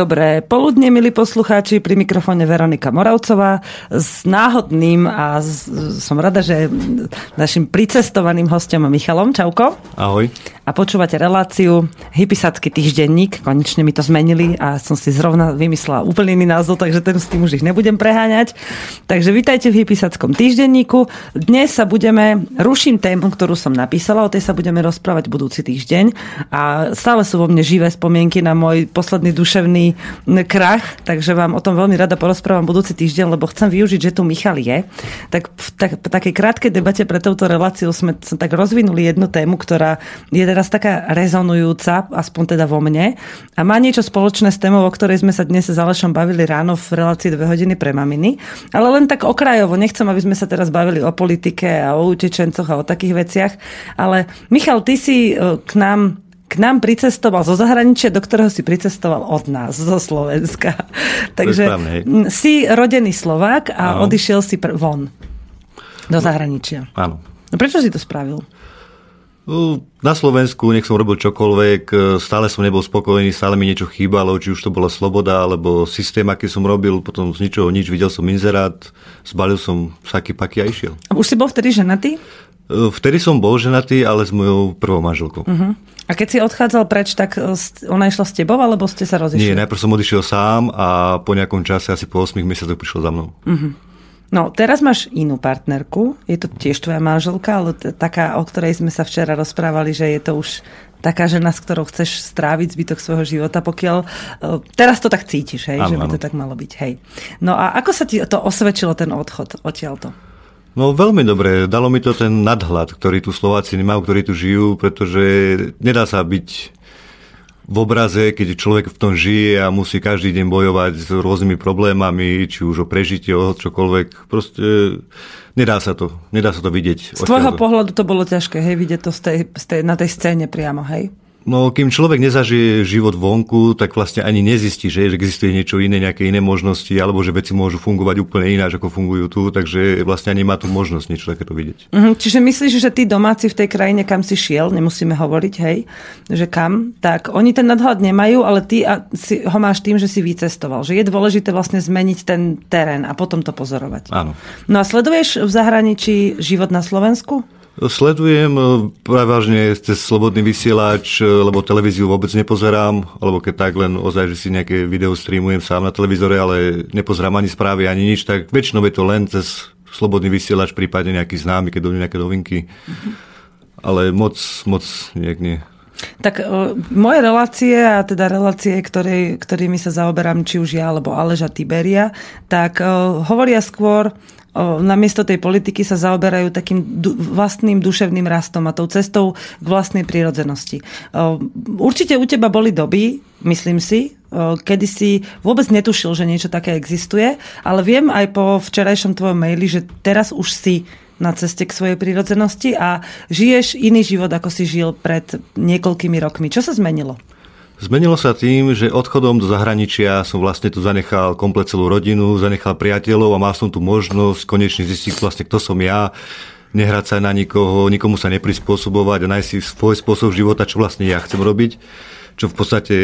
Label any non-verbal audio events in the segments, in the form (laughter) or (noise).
Dobré poludne, milí poslucháči, pri mikrofóne Veronika Moravcová s náhodným a s, som rada, že našim pricestovaným hostom Michalom. Čauko. Ahoj. A počúvate reláciu Hypisacký týždenník. Konečne mi to zmenili a som si zrovna vymyslela úplne iný názov, takže ten s tým už ich nebudem preháňať. Takže vítajte v Hypisackom týždenníku. Dnes sa budeme, ruším tému, ktorú som napísala, o tej sa budeme rozprávať budúci týždeň. A stále sú vo mne živé spomienky na môj posledný duševný krach, takže vám o tom veľmi rada porozprávam budúci týždeň, lebo chcem využiť, že tu Michal je. Tak v, tak, v takej krátkej debate pre touto reláciu sme tak rozvinuli jednu tému, ktorá je teraz taká rezonujúca, aspoň teda vo mne, a má niečo spoločné s témou, o ktorej sme sa dnes s Alešom bavili ráno v relácii dve hodiny pre maminy, ale len tak okrajovo, nechcem, aby sme sa teraz bavili o politike a o utečencoch a o takých veciach, ale Michal, ty si e, k nám k nám pricestoval zo zahraničia, do ktorého si pricestoval od nás, zo Slovenska. (laughs) Takže správne, si rodený Slovák a Áno. odišiel si pr- von do zahraničia. Áno. No prečo si to spravil? Na Slovensku, nech som robil čokoľvek, e, stále som nebol spokojný, stále mi niečo chýbalo, či už to bola sloboda, alebo systém, aký som robil, potom z ničoho nič, videl som inzerát, zbalil som saky paky a išiel. A už si bol vtedy ženatý? E, vtedy som bol ženatý, ale s mojou prvou manželkou. Uh-huh. A keď si odchádzal preč, tak e, ona išla s tebou, alebo ste sa rozišli? Nie, najprv som odišiel sám a po nejakom čase, asi po 8 mesiacoch, prišiel za mnou. Uh-huh. No, teraz máš inú partnerku, je to tiež tvoja manželka, ale t- taká, o ktorej sme sa včera rozprávali, že je to už taká žena, s ktorou chceš stráviť zbytok svojho života, pokiaľ... Uh, teraz to tak cítiš, hej, ano, že by to tak malo byť, hej. No a ako sa ti to osvedčilo, ten odchod odtiaľto? No veľmi dobre, dalo mi to ten nadhľad, ktorý tu Slováci nemajú, ktorí tu žijú, pretože nedá sa byť v obraze, keď človek v tom žije a musí každý deň bojovať s rôznymi problémami, či už o prežitie, o čokoľvek. Proste nedá sa to, nedá sa to vidieť. Z tvojho pohľadu to bolo ťažké, hej, vidieť to z tej, z tej, na tej scéne priamo, hej? No, kým človek nezažije život vonku, tak vlastne ani nezistí, že existuje niečo iné, nejaké iné možnosti, alebo že veci môžu fungovať úplne ináč, ako fungujú tu, takže vlastne ani má tu možnosť niečo takéto vidieť. Uh-huh. Čiže myslíš, že tí domáci v tej krajine, kam si šiel, nemusíme hovoriť, hej, že kam, tak oni ten nadhľad nemajú, ale ty si ho máš tým, že si vycestoval. Že je dôležité vlastne zmeniť ten terén a potom to pozorovať. Áno. No a sleduješ v zahraničí život na Slovensku? Sledujem e, prevažne cez slobodný vysielač, e, lebo televíziu vôbec nepozerám, alebo keď tak len ozaj, že si nejaké video streamujem sám na televízore, ale nepozerám ani správy, ani nič, tak väčšinou je to len cez slobodný vysielač, prípadne nejaký známy, keď dojdú nejaké novinky. Ale moc, moc nejak nie. Tak uh, moje relácie, a teda relácie, ktoré, ktorými sa zaoberám, či už ja, alebo Aleža Tiberia, tak hovoria skôr namiesto tej politiky sa zaoberajú takým du- vlastným duševným rastom a tou cestou k vlastnej prírodzenosti. Určite u teba boli doby, myslím si, kedy si vôbec netušil, že niečo také existuje, ale viem aj po včerajšom tvojom maili, že teraz už si na ceste k svojej prírodzenosti a žiješ iný život, ako si žil pred niekoľkými rokmi. Čo sa zmenilo? Zmenilo sa tým, že odchodom do zahraničia som vlastne tu zanechal komplet celú rodinu, zanechal priateľov a mal som tu možnosť konečne zistiť vlastne, kto som ja, nehrať sa na nikoho, nikomu sa neprispôsobovať a nájsť si svoj spôsob života, čo vlastne ja chcem robiť. Čo v podstate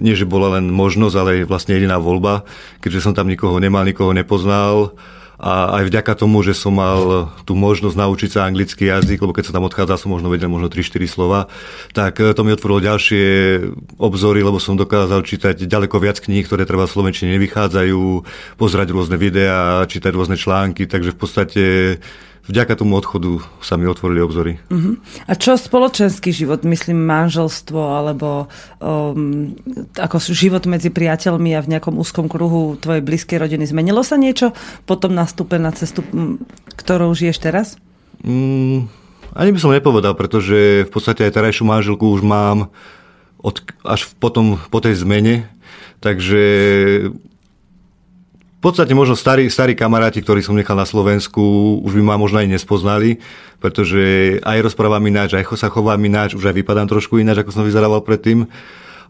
nie, že bola len možnosť, ale vlastne jediná voľba, keďže som tam nikoho nemal, nikoho nepoznal a aj vďaka tomu, že som mal tú možnosť naučiť sa anglický jazyk, lebo keď som tam odchádzal, som možno vedel možno 3-4 slova, tak eh, to mi otvorilo ďalšie obzory, lebo som dokázal čítať ďaleko viac kníh, ktoré treba v Slovenčine nevychádzajú, pozerať rôzne videá, čítať rôzne články, takže v podstate vďaka tomu odchodu sa mi otvorili obzory. Uh-huh. A čo spoločenský život, myslím manželstvo alebo um, ako život medzi priateľmi a v nejakom úzkom kruhu tvojej blízkej rodiny, zmenilo sa niečo potom nastúpe na cestu, ktorou žiješ teraz? Mm, ani by som nepovedal, pretože v podstate aj terajšiu manželku už mám od, až potom po tej zmene, takže v podstate možno starí, starí kamaráti, ktorí som nechal na Slovensku, už by ma možno aj nespoznali, pretože aj rozprávam ináč, aj sa chovám ináč, už aj vypadám trošku ináč, ako som vyzerával predtým.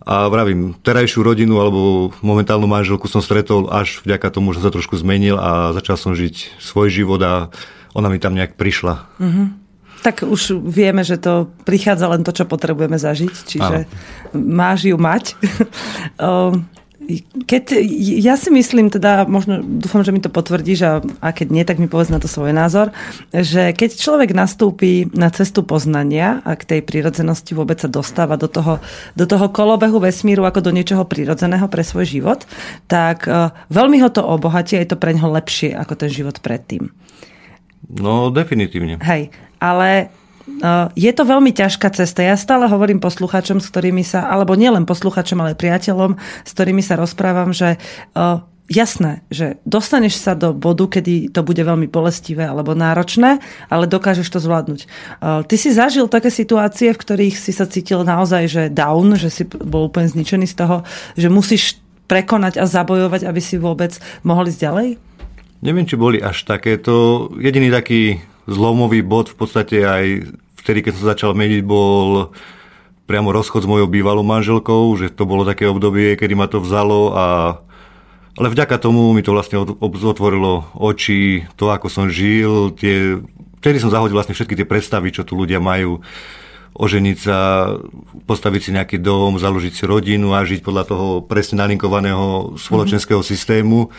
A vravím, terajšiu rodinu alebo momentálnu manželku som stretol až vďaka tomu, že sa trošku zmenil a začal som žiť svoj život a ona mi tam nejak prišla. Mm-hmm. Tak už vieme, že to prichádza len to, čo potrebujeme zažiť, čiže Áno. máš ju mať. (laughs) Keď, ja si myslím, teda možno dúfam, že mi to potvrdíš a, a keď nie, tak mi povedz na to svoj názor, že keď človek nastúpi na cestu poznania a k tej prírodzenosti vôbec sa dostáva do toho, do toho kolobehu vesmíru ako do niečoho prírodzeného pre svoj život, tak uh, veľmi ho to obohatí a je to pre neho lepšie ako ten život predtým. No, definitívne. Hej, ale je to veľmi ťažká cesta. Ja stále hovorím posluchačom, s ktorými sa, alebo nielen posluchačom, ale priateľom, s ktorými sa rozprávam, že jasné, že dostaneš sa do bodu, kedy to bude veľmi bolestivé alebo náročné, ale dokážeš to zvládnuť. Ty si zažil také situácie, v ktorých si sa cítil naozaj, že down, že si bol úplne zničený z toho, že musíš prekonať a zabojovať, aby si vôbec mohol ísť ďalej? Neviem, či boli až takéto. Jediný taký zlomový bod v podstate aj vtedy, keď som začal meniť, bol priamo rozchod s mojou bývalou manželkou, že to bolo také obdobie, kedy ma to vzalo a ale vďaka tomu mi to vlastne otvorilo oči, to, ako som žil, tie, vtedy som zahodil vlastne všetky tie predstavy, čo tu ľudia majú oženiť sa, postaviť si nejaký dom, založiť si rodinu a žiť podľa toho presne nalinkovaného spoločenského mm-hmm. systému.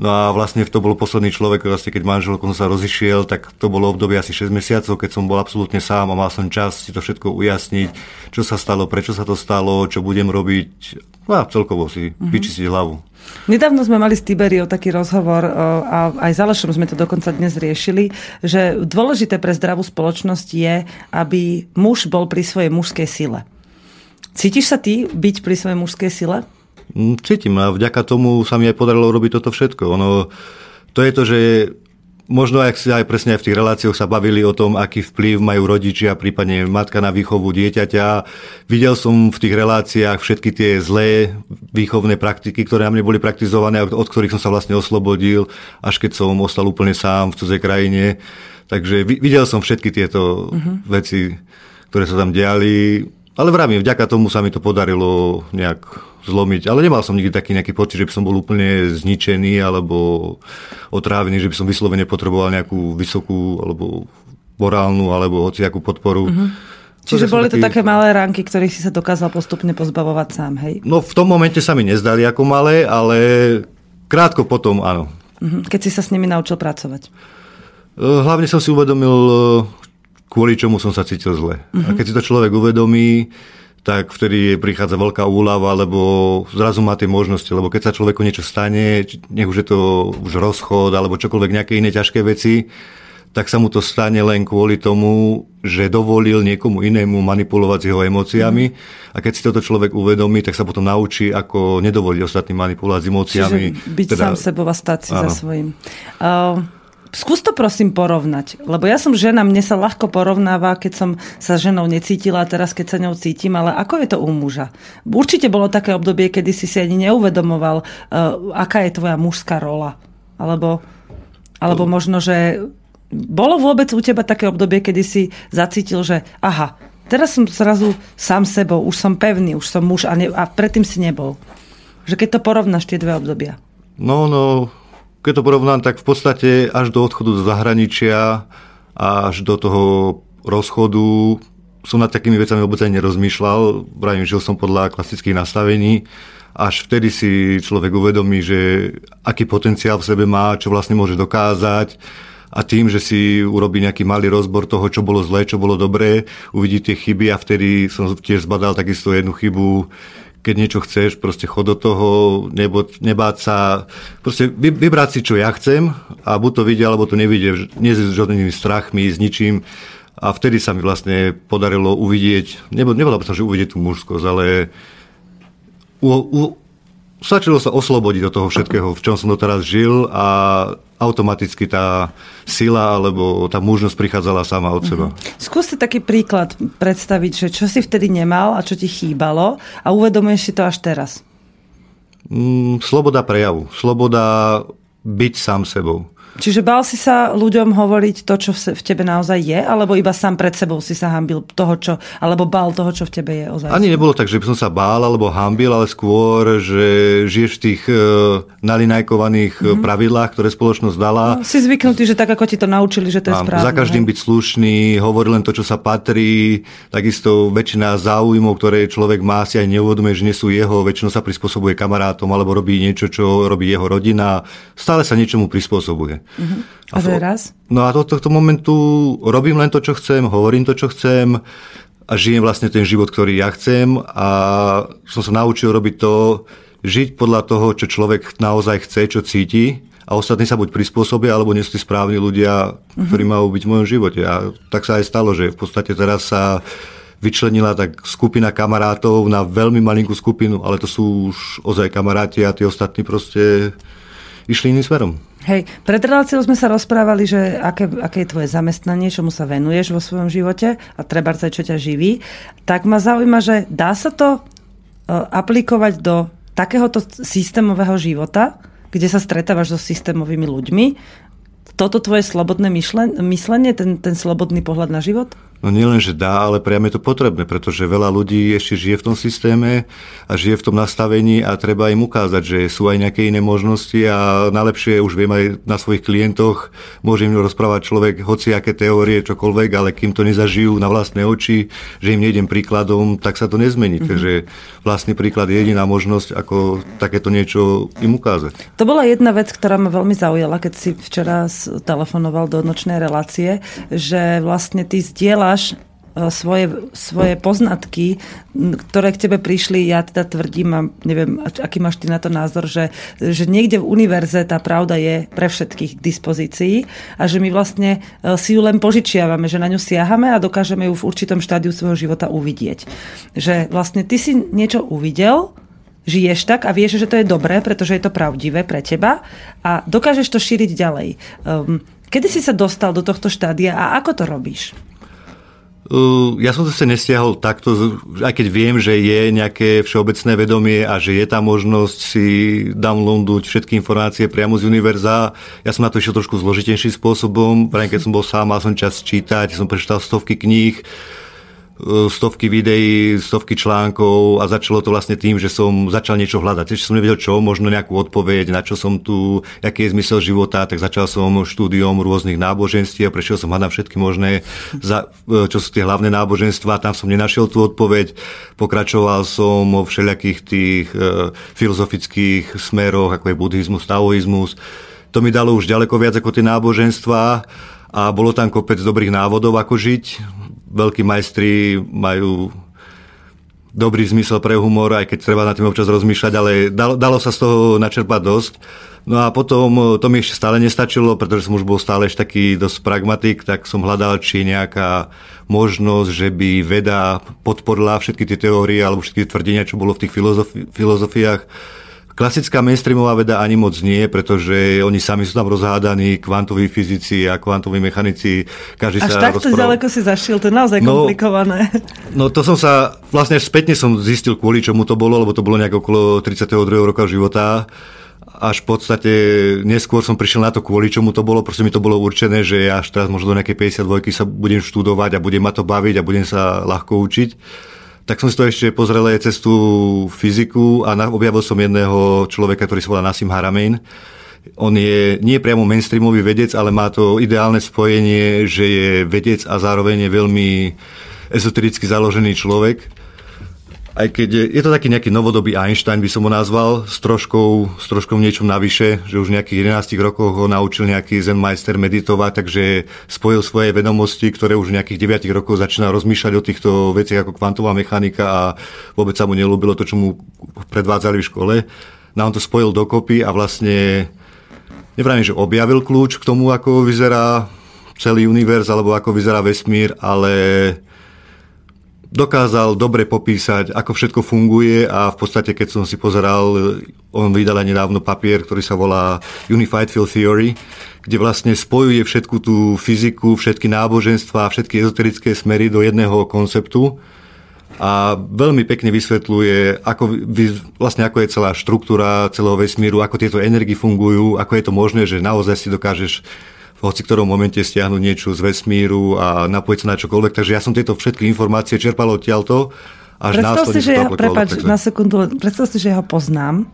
No a vlastne to bol posledný človek, vlastne keď manželko som sa rozišiel, tak to bolo obdobie asi 6 mesiacov, keď som bol absolútne sám a mal som čas si to všetko ujasniť, čo sa stalo, prečo sa to stalo, čo budem robiť no a celkovo si mm-hmm. vyčistiť hlavu. Nedávno sme mali s Tiberiou taký rozhovor a aj s Alešom sme to dokonca dnes riešili, že dôležité pre zdravú spoločnosť je, aby muž bol pri svojej mužskej sile. Cítiš sa ty byť pri svojej mužskej sile? Cítim a vďaka tomu sa mi aj podarilo robiť toto všetko. Ono, to je to, že možno ak si aj presne aj v tých reláciách sa bavili o tom, aký vplyv majú rodičia, prípadne matka na výchovu dieťaťa. Videl som v tých reláciách všetky tie zlé výchovné praktiky, ktoré na mne boli praktizované, od ktorých som sa vlastne oslobodil, až keď som ostal úplne sám v cudzej krajine. Takže videl som všetky tieto uh-huh. veci, ktoré sa tam diali. Ale vravím, vďaka tomu sa mi to podarilo nejak zlomiť. Ale nemal som nikdy taký nejaký pocit, že by som bol úplne zničený alebo otrávený, že by som vyslovene potreboval nejakú vysokú alebo morálnu alebo hociakú podporu. Mm-hmm. Čiže boli taký... to také malé ránky, ktorých si sa dokázal postupne pozbavovať sám, hej? No v tom momente sa mi nezdali ako malé, ale krátko potom áno. Mm-hmm. Keď si sa s nimi naučil pracovať? E, hlavne som si uvedomil, e, kvôli čomu som sa cítil zle. Mm-hmm. A keď si to človek uvedomí, tak vtedy prichádza veľká úlava, lebo zrazu má tie možnosti, lebo keď sa človeku niečo stane, nech už je to už rozchod, alebo čokoľvek nejaké iné ťažké veci, tak sa mu to stane len kvôli tomu, že dovolil niekomu inému manipulovať s jeho emóciami. A keď si toto človek uvedomí, tak sa potom naučí, ako nedovoliť ostatným manipulovať s emóciami. Čiže byť teda... sám sebou a stať si Áno. za svojím. Uh... Skús to prosím porovnať, lebo ja som žena, mne sa ľahko porovnáva, keď som sa ženou necítila a teraz keď sa ňou cítim, ale ako je to u muža? Určite bolo také obdobie, kedy si si ani neuvedomoval, uh, aká je tvoja mužská rola. Alebo, alebo možno, že bolo vôbec u teba také obdobie, kedy si zacítil, že aha, teraz som zrazu sám sebou, už som pevný, už som muž a, ne, a predtým si nebol. Že keď to porovnáš tie dve obdobia. No, no, keď to porovnám, tak v podstate až do odchodu do zahraničia, až do toho rozchodu som nad takými vecami vôbec aj nerozmýšľal. Vravím, žil som podľa klasických nastavení. Až vtedy si človek uvedomí, že aký potenciál v sebe má, čo vlastne môže dokázať. A tým, že si urobí nejaký malý rozbor toho, čo bolo zlé, čo bolo dobré, uvidí tie chyby a vtedy som tiež zbadal takisto jednu chybu, keď niečo chceš, proste chod do toho, nebo, nebáť sa, proste vy, vybrať si, čo ja chcem a buď to vidia, alebo to nevidie, nie s žiadnymi strachmi, s ničím. A vtedy sa mi vlastne podarilo uvidieť, nebo, nebola by som, že uvidieť tú mužskosť, ale u, u, stačilo sa oslobodiť od toho všetkého, v čom som doteraz žil a automaticky tá sila alebo tá možnosť prichádzala sama od seba. Mm-hmm. Skúste taký príklad predstaviť, že čo si vtedy nemal a čo ti chýbalo a uvedomuješ si to až teraz. Mm, sloboda prejavu. Sloboda byť sám sebou. Čiže bál si sa ľuďom hovoriť to, čo v tebe naozaj je, alebo iba sám pred sebou si sa hambil toho, čo, alebo bál toho, čo v tebe je ozaj? Ani nebolo tak, že by som sa bál alebo hambil, ale skôr, že žiješ v tých uh, nalinajkovaných mm-hmm. pravidlách, ktoré spoločnosť dala. No, si zvyknutý, že tak, ako ti to naučili, že to je správne. Za každým hej? byť slušný, hovorí len to, čo sa patrí, takisto väčšina záujmov, ktoré človek má, si aj neuvedomuje, že nie sú jeho, väčšinou sa prispôsobuje kamarátom alebo robí niečo, čo robí jeho rodina. Stále sa niečomu prispôsobuje. Uh-huh. A, a teraz? No a do tohto momentu robím len to, čo chcem, hovorím to, čo chcem a žijem vlastne ten život, ktorý ja chcem a som sa naučil robiť to, žiť podľa toho, čo človek naozaj chce, čo cíti a ostatní sa buď prispôsobia, alebo nie sú tí správni ľudia, uh-huh. ktorí majú byť v mojom živote. A tak sa aj stalo, že v podstate teraz sa vyčlenila tak skupina kamarátov na veľmi malinkú skupinu, ale to sú už ozaj kamaráti a tí ostatní proste išli iným smerom. Hej, pred reláciou sme sa rozprávali, že aké, aké je tvoje zamestnanie, čomu sa venuješ vo svojom živote a treba aj čo ťa živí. Tak ma zaujíma, že dá sa to uh, aplikovať do takéhoto systémového života, kde sa stretávaš so systémovými ľuďmi. Toto tvoje slobodné myslenie, ten, ten slobodný pohľad na život? No nielen, že dá, ale priamo je to potrebné, pretože veľa ľudí ešte žije v tom systéme a žije v tom nastavení a treba im ukázať, že sú aj nejaké iné možnosti a najlepšie už viem aj na svojich klientoch, môže im rozprávať človek hoci aké teórie, čokoľvek, ale kým to nezažijú na vlastné oči, že im nejdem príkladom, tak sa to nezmení. Mm-hmm. Takže vlastný príklad je jediná možnosť, ako takéto niečo im ukázať. To bola jedna vec, ktorá ma veľmi zaujala, keď si včera telefonoval do nočnej relácie, že vlastne ty zdieľa máš e, svoje, svoje poznatky, ktoré k tebe prišli, ja teda tvrdím, a neviem, aký máš ty na to názor, že, že niekde v univerze tá pravda je pre všetkých k dispozícii a že my vlastne e, si ju len požičiavame, že na ňu siahame a dokážeme ju v určitom štádiu svojho života uvidieť. Že vlastne ty si niečo uvidel, žiješ tak a vieš, že to je dobré, pretože je to pravdivé pre teba a dokážeš to šíriť ďalej. Um, kedy si sa dostal do tohto štádia a ako to robíš? Ja som zase nestiahol takto, aj keď viem, že je nejaké všeobecné vedomie a že je tá možnosť si downloadnúť všetky informácie priamo z univerza. Ja som na to išiel trošku zložitejším spôsobom, práve keď som bol sám, mal som čas čítať, som prečítal stovky kníh, stovky videí, stovky článkov a začalo to vlastne tým, že som začal niečo hľadať. Ešte som nevedel čo, možno nejakú odpoveď, na čo som tu, aký je zmysel života, tak začal som štúdiom rôznych náboženstiev, prešiel som hľadať všetky možné, e, čo sú tie hlavné náboženstva, tam som nenašiel tú odpoveď. Pokračoval som vo všelijakých tých e, filozofických smeroch, ako je buddhizmus, taoizmus. To mi dalo už ďaleko viac ako tie náboženstva a bolo tam kopec dobrých návodov, ako žiť veľkí majstri majú dobrý zmysel pre humor, aj keď treba na tým občas rozmýšľať, ale dalo, dalo sa z toho načerpať dosť. No a potom to mi ešte stále nestačilo, pretože som už bol stále ešte taký dosť pragmatik, tak som hľadal, či nejaká možnosť, že by veda podporila všetky tie teórie alebo všetky tvrdenia, čo bolo v tých filozofi- filozofiách Klasická mainstreamová veda ani moc nie, pretože oni sami sú tam rozhádaní, kvantoví fyzici a kvantoví mechanici. Každý Až sa takto rozpráva... ďaleko si zašiel, to je naozaj no, komplikované. (laughs) No to som sa, vlastne až spätne som zistil, kvôli čomu to bolo, lebo to bolo nejak okolo 32. roka života až v podstate neskôr som prišiel na to, kvôli čomu to bolo. Proste mi to bolo určené, že ja až teraz možno do nejakej 52 sa budem študovať a budem ma to baviť a budem sa ľahko učiť tak som si to ešte pozrel aj cez fyziku a objavil som jedného človeka, ktorý sa volá Nassim Haramein. On je nie priamo mainstreamový vedec, ale má to ideálne spojenie, že je vedec a zároveň je veľmi ezotericky založený človek. Aj keď je, je to taký nejaký novodobý Einstein, by som ho nazval, s troškou, s troškou niečom navyše, že už v nejakých 11 rokoch ho naučil nejaký zen majster meditovať, takže spojil svoje vedomosti, ktoré už v nejakých 9 rokoch začína rozmýšľať o týchto veciach ako kvantová mechanika a vôbec sa mu nelúbilo to, čo mu predvádzali v škole. No on to spojil dokopy a vlastne, nevravím, že objavil kľúč k tomu, ako vyzerá celý univerz alebo ako vyzerá vesmír, ale dokázal dobre popísať, ako všetko funguje a v podstate, keď som si pozeral, on vydal aj nedávno papier, ktorý sa volá Unified Field Theory, kde vlastne spojuje všetku tú fyziku, všetky náboženstva, všetky ezoterické smery do jedného konceptu a veľmi pekne vysvetľuje, ako, vlastne ako je celá štruktúra celého vesmíru, ako tieto energie fungujú, ako je to možné, že naozaj si dokážeš hoci ktorom momente stiahnuť niečo z vesmíru a napojiť sa na čokoľvek. Takže ja som tieto všetky informácie čerpal odtiaľto. Až predstav si, že ja, prepáč, na sekundu, predstav si, že ja ho poznám.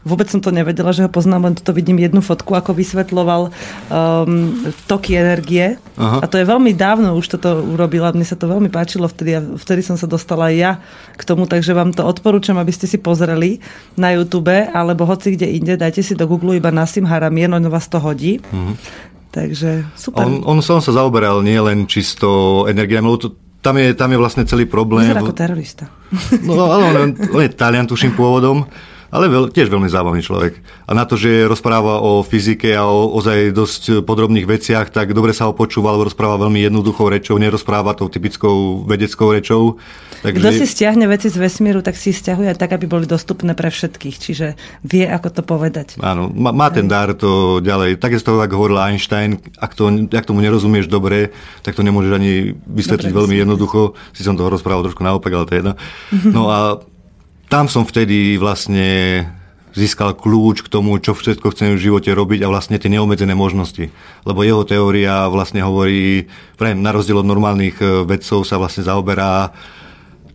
Vôbec som to nevedela, že ho poznám, len toto vidím jednu fotku, ako vysvetloval um, toky energie. Aha. A to je veľmi dávno už toto urobila. Mne sa to veľmi páčilo vtedy vtedy som sa dostala aj ja k tomu, takže vám to odporúčam, aby ste si pozreli na YouTube alebo hoci kde inde, dajte si do Google iba Nasim Haramien, on vás to hodí. Uh-huh. Takže super. On, on som sa zaoberal nie len čisto energiami, lebo to, tam, je, tam je vlastne celý problém. Vyzerá ako terorista. No, ale on, on je Talian, tuším, pôvodom ale veľ, tiež veľmi zábavný človek. A na to, že rozpráva o fyzike a o ozaj dosť podrobných veciach, tak dobre sa ho počúva, alebo rozpráva veľmi jednoduchou rečou, nerozpráva tou typickou vedeckou rečou. Takže... Kto si stiahne veci z vesmíru, tak si ich stiahuje tak, aby boli dostupné pre všetkých. Čiže vie, ako to povedať. Áno, má, má ten dar to ďalej. Takisto tak hovoril Einstein, ak, to, ak tomu nerozumieš dobre, tak to nemôžeš ani vysvetliť dobre, veľmi jednoducho. Si som toho rozprával trošku naopak, ale to je jedno. (laughs) No a tam som vtedy vlastne získal kľúč k tomu, čo všetko chcem v živote robiť a vlastne tie neobmedzené možnosti. Lebo jeho teória vlastne hovorí, na rozdiel od normálnych e, vedcov sa vlastne zaoberá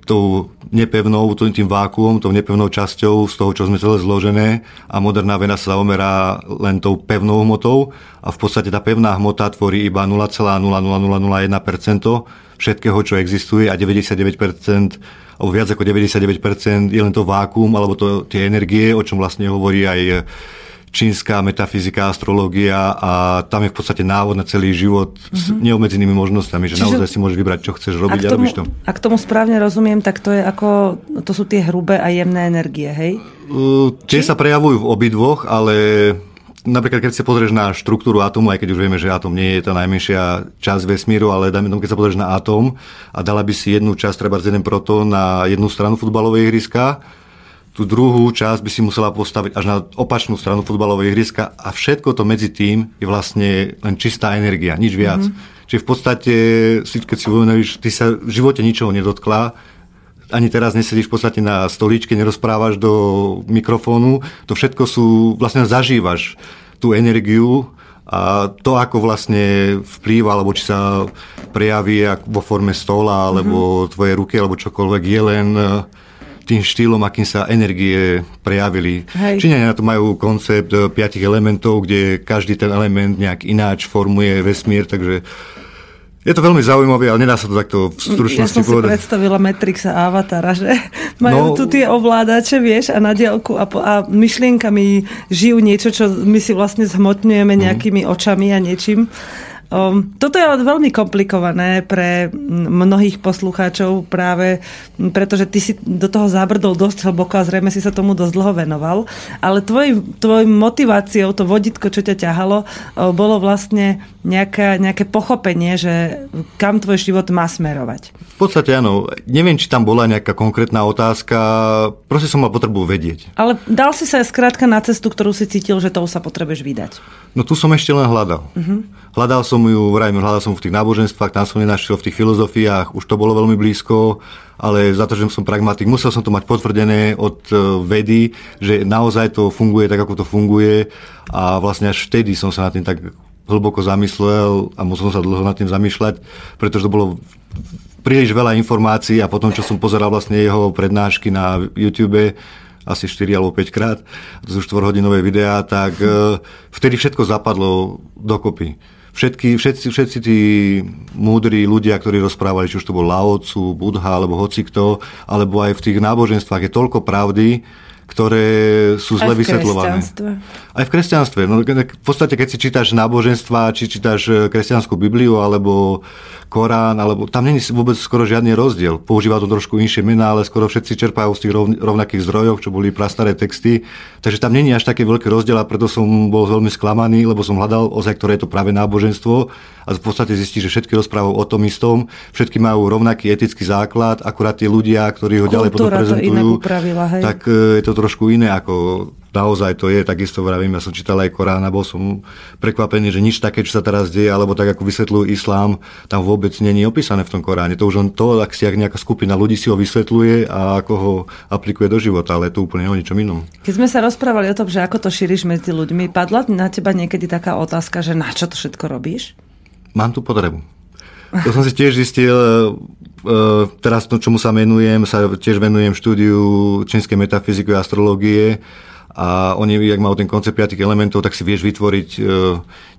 tou nepevnou, tým vákuom, tou nepevnou časťou z toho, čo sme celé zložené a moderná veda sa zaoberá len tou pevnou hmotou a v podstate tá pevná hmota tvorí iba 0,00001% všetkého, čo existuje a 99% alebo viac ako 99% je len to vákuum, alebo to, tie energie, o čom vlastne hovorí aj čínska metafyzika, astrológia a tam je v podstate návod na celý život mm-hmm. s mhm. neobmedzenými možnosťami, že Čiže, naozaj si môžeš vybrať, čo chceš robiť a, tomu, a robíš to. Ak tomu správne rozumiem, tak to je ako, to sú tie hrubé a jemné energie, hej? Uh, tie Či? sa prejavujú v obidvoch, ale napríklad keď sa pozrieš na štruktúru atómu, aj keď už vieme, že atóm nie je tá najmenšia časť vesmíru, ale dajme tomu, keď sa pozrieš na atóm a dala by si jednu časť, treba jeden protón na jednu stranu futbalovej ihriska, tú druhú časť by si musela postaviť až na opačnú stranu futbalovej ihriska a všetko to medzi tým je vlastne len čistá energia, nič viac. Mm-hmm. Čiže v podstate, keď si uvedomíš, ty sa v živote ničoho nedotkla, ani teraz nesedíš v podstate na stolíčke, nerozprávaš do mikrofónu, to všetko sú, vlastne zažívaš tú energiu a to, ako vlastne vplýva, alebo či sa prejaví vo forme stola, alebo mm-hmm. tvoje ruky, alebo čokoľvek, je len e, tým štýlom, akým sa energie prejavili. Hej. Číňania na to majú koncept e, piatich elementov, kde každý ten element nejak ináč formuje vesmír, takže je to veľmi zaujímavé, ale nedá sa to takto v stručnosti povedať. Ja som si predstavila Matrix a Avatara, že (laughs) majú no, tu tie ovládače, vieš, a na dielku a, po, a myšlienkami žijú niečo, čo my si vlastne zhmotňujeme mhm. nejakými očami a niečím. Um, toto je ale veľmi komplikované pre mnohých poslucháčov práve pretože ty si do toho zabrdol dosť hlboko a zrejme si sa tomu dosť dlho venoval. Ale tvoj, tvoj motiváciou, to voditko, čo ťa ťahalo, bolo vlastne nejaká, nejaké pochopenie, že kam tvoj život má smerovať. V podstate áno. Neviem, či tam bola nejaká konkrétna otázka. Proste som mal potrebu vedieť. Ale dal si sa skrátka na cestu, ktorú si cítil, že tou sa potrebuješ vydať. No tu som ešte len hľadal. Uh-huh. Hľadal som ju, vrajme, hľadal som v tých náboženstvách, tam som nenašiel v tých filozofiách, už to bolo veľmi blízko, ale za to, že som pragmatik, musel som to mať potvrdené od e, vedy, že naozaj to funguje tak, ako to funguje a vlastne až vtedy som sa nad tým tak hlboko zamyslel a musel som sa dlho nad tým zamýšľať, pretože to bolo príliš veľa informácií a potom, čo som pozeral vlastne jeho prednášky na YouTube, asi 4 alebo 5 krát, sú 4 hodinové videá, tak e, vtedy všetko zapadlo dokopy. Všetky, všetci, všetci tí múdri ľudia, ktorí rozprávali, či už to bol Laocu, Budha, alebo hocikto, alebo aj v tých náboženstvách je toľko pravdy, ktoré sú zle vysvetľované. Aj v kresťanstve. No, v podstate, keď si čítaš náboženstva, či čítaš e, kresťanskú Bibliu, alebo Korán, alebo tam není vôbec skoro žiadny rozdiel. Používa to trošku inšie mená, ale skoro všetci čerpajú z tých rovnakých zdrojov, čo boli prastaré texty. Takže tam není až taký veľký rozdiel a preto som bol veľmi sklamaný, lebo som hľadal ozaj, ktoré je to práve náboženstvo a v podstate zistí, že všetky rozprávajú o tom istom, všetky majú rovnaký etický základ, akurát tí ľudia, ktorí ho ďalej potom prezentujú, tak e, je to trošku iné ako naozaj to je, takisto vravím, ja som čítal aj Korán a bol som prekvapený, že nič také, čo sa teraz deje, alebo tak ako vysvetľujú islám, tam vôbec není opísané v tom Koráne. To už len to, ak si ak nejaká skupina ľudí si ho vysvetľuje a ako ho aplikuje do života, ale je to úplne o ničom inom. Keď sme sa rozprávali o tom, že ako to šíriš medzi ľuďmi, padla na teba niekedy taká otázka, že na čo to všetko robíš? Mám tu potrebu. To som si tiež zistil, teraz to, čomu sa venujem, sa tiež venujem štúdiu čínskej metafyziky a astrológie a oni, ak majú ten koncept piatých elementov, tak si vieš vytvoriť e,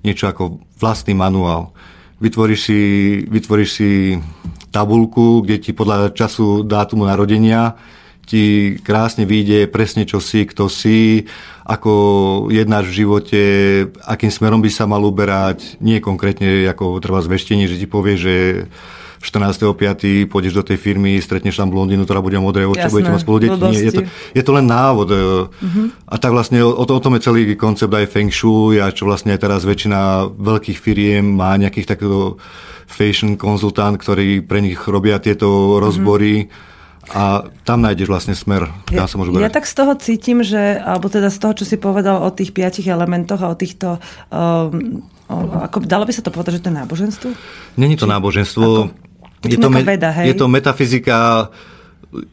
niečo ako vlastný manuál. Vytvoríš si, vytvoríš si tabulku, kde ti podľa času dátumu narodenia ti krásne vyjde presne, čo si, kto si, ako jednáš v živote, akým smerom by sa mal uberať, nie konkrétne ako treba zveštenie, že ti povie, že 14.5. pôjdeš do tej firmy, stretneš tam blondínu, ktorá bude modré oči, budete mať spolu deti. Nie, je, to, je to len návod. Uh-huh. A tak vlastne o, o tom je celý koncept aj Feng Shui a čo vlastne aj teraz väčšina veľkých firiem má nejakých takýchto fashion konzultant, ktorí pre nich robia tieto rozbory. Uh-huh a tam nájdeš vlastne smer, kam ja, sa môžu Ja tak z toho cítim, že, alebo teda z toho, čo si povedal o tých piatich elementoch a o týchto um, ako, dalo by sa to povedať, že to je náboženstvo? Není to Či, náboženstvo. Ako? Je to, me, veda, hej? je to metafyzika,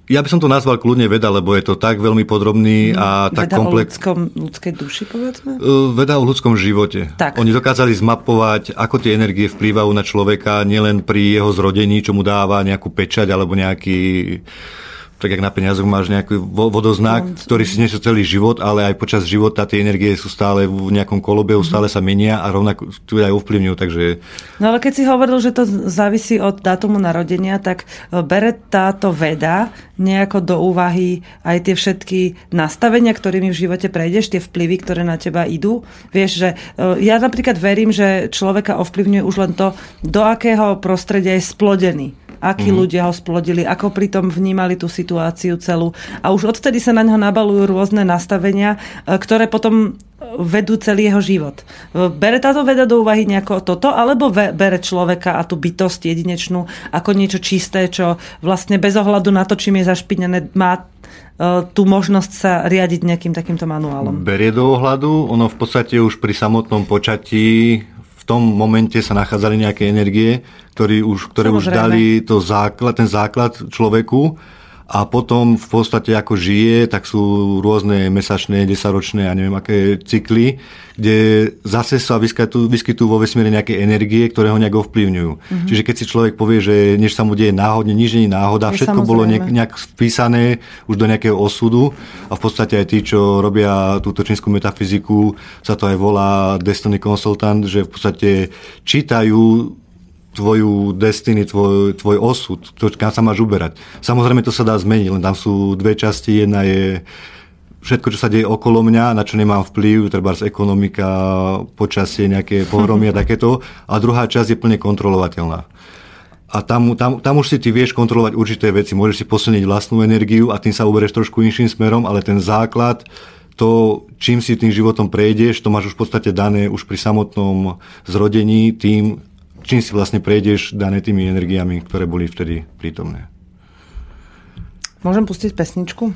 ja by som to nazval kľudne veda, lebo je to tak veľmi podrobný a veda tak komplex... Veda o ľudskom, ľudskej duši, povedzme? Veda o ľudskom živote. Tak. Oni dokázali zmapovať, ako tie energie vplývajú na človeka, nielen pri jeho zrodení, čo mu dáva nejakú pečať alebo nejaký tak jak na peniazoch máš nejaký vodoznak, ktorý si niesol celý život, ale aj počas života tie energie sú stále v nejakom kolobehu, mm-hmm. stále sa menia a rovnako tu aj ovplyvňujú. Takže... No ale keď si hovoril, že to závisí od dátumu narodenia, tak e, bere táto veda nejako do úvahy aj tie všetky nastavenia, ktorými v živote prejdeš, tie vplyvy, ktoré na teba idú. Vieš, že e, ja napríklad verím, že človeka ovplyvňuje už len to, do akého prostredia je splodený akí mm. ľudia ho splodili, ako pritom vnímali tú situáciu celú. A už odtedy sa na ňo nabalujú rôzne nastavenia, e, ktoré potom vedú celý jeho život. E, bere táto veda do úvahy nejako toto, alebo bere človeka a tú bytosť jedinečnú ako niečo čisté, čo vlastne bez ohľadu na to, čím je zašpinené, má e, tú možnosť sa riadiť nejakým takýmto manuálom. Berie do ohľadu, ono v podstate už pri samotnom počatí v tom momente sa nachádzali nejaké energie, ktoré už, ktoré už dali to základ, ten základ človeku a potom v podstate ako žije, tak sú rôzne mesačné, desaročné a neviem aké cykly, kde zase sa vyskytujú, vyskytujú vo vesmíre nejaké energie, ktoré ho nejak ovplyvňujú. Mm-hmm. Čiže keď si človek povie, že než sa mu deje náhodne, nič nie je náhoda, je všetko samozrejme. bolo nejak, nejak vpísané už do nejakého osudu a v podstate aj tí, čo robia túto čínsku metafyziku, sa to aj volá Destiny Consultant, že v podstate čítajú tvoju destiny, tvoj, tvoj osud, to, kam sa máš uberať. Samozrejme, to sa dá zmeniť, len tam sú dve časti. Jedna je všetko, čo sa deje okolo mňa, na čo nemám vplyv, treba z ekonomika, počasie, nejaké pohromy a (laughs) takéto. A druhá časť je plne kontrolovateľná. A tam, tam, tam už si ty vieš kontrolovať určité veci. Môžeš si posilniť vlastnú energiu a tým sa ubereš trošku inším smerom, ale ten základ, to, čím si tým životom prejdeš, to máš už v podstate dané už pri samotnom zrodení tým, čím si vlastne prejdeš dané tými energiami, ktoré boli vtedy prítomné. Môžem pustiť pesničku?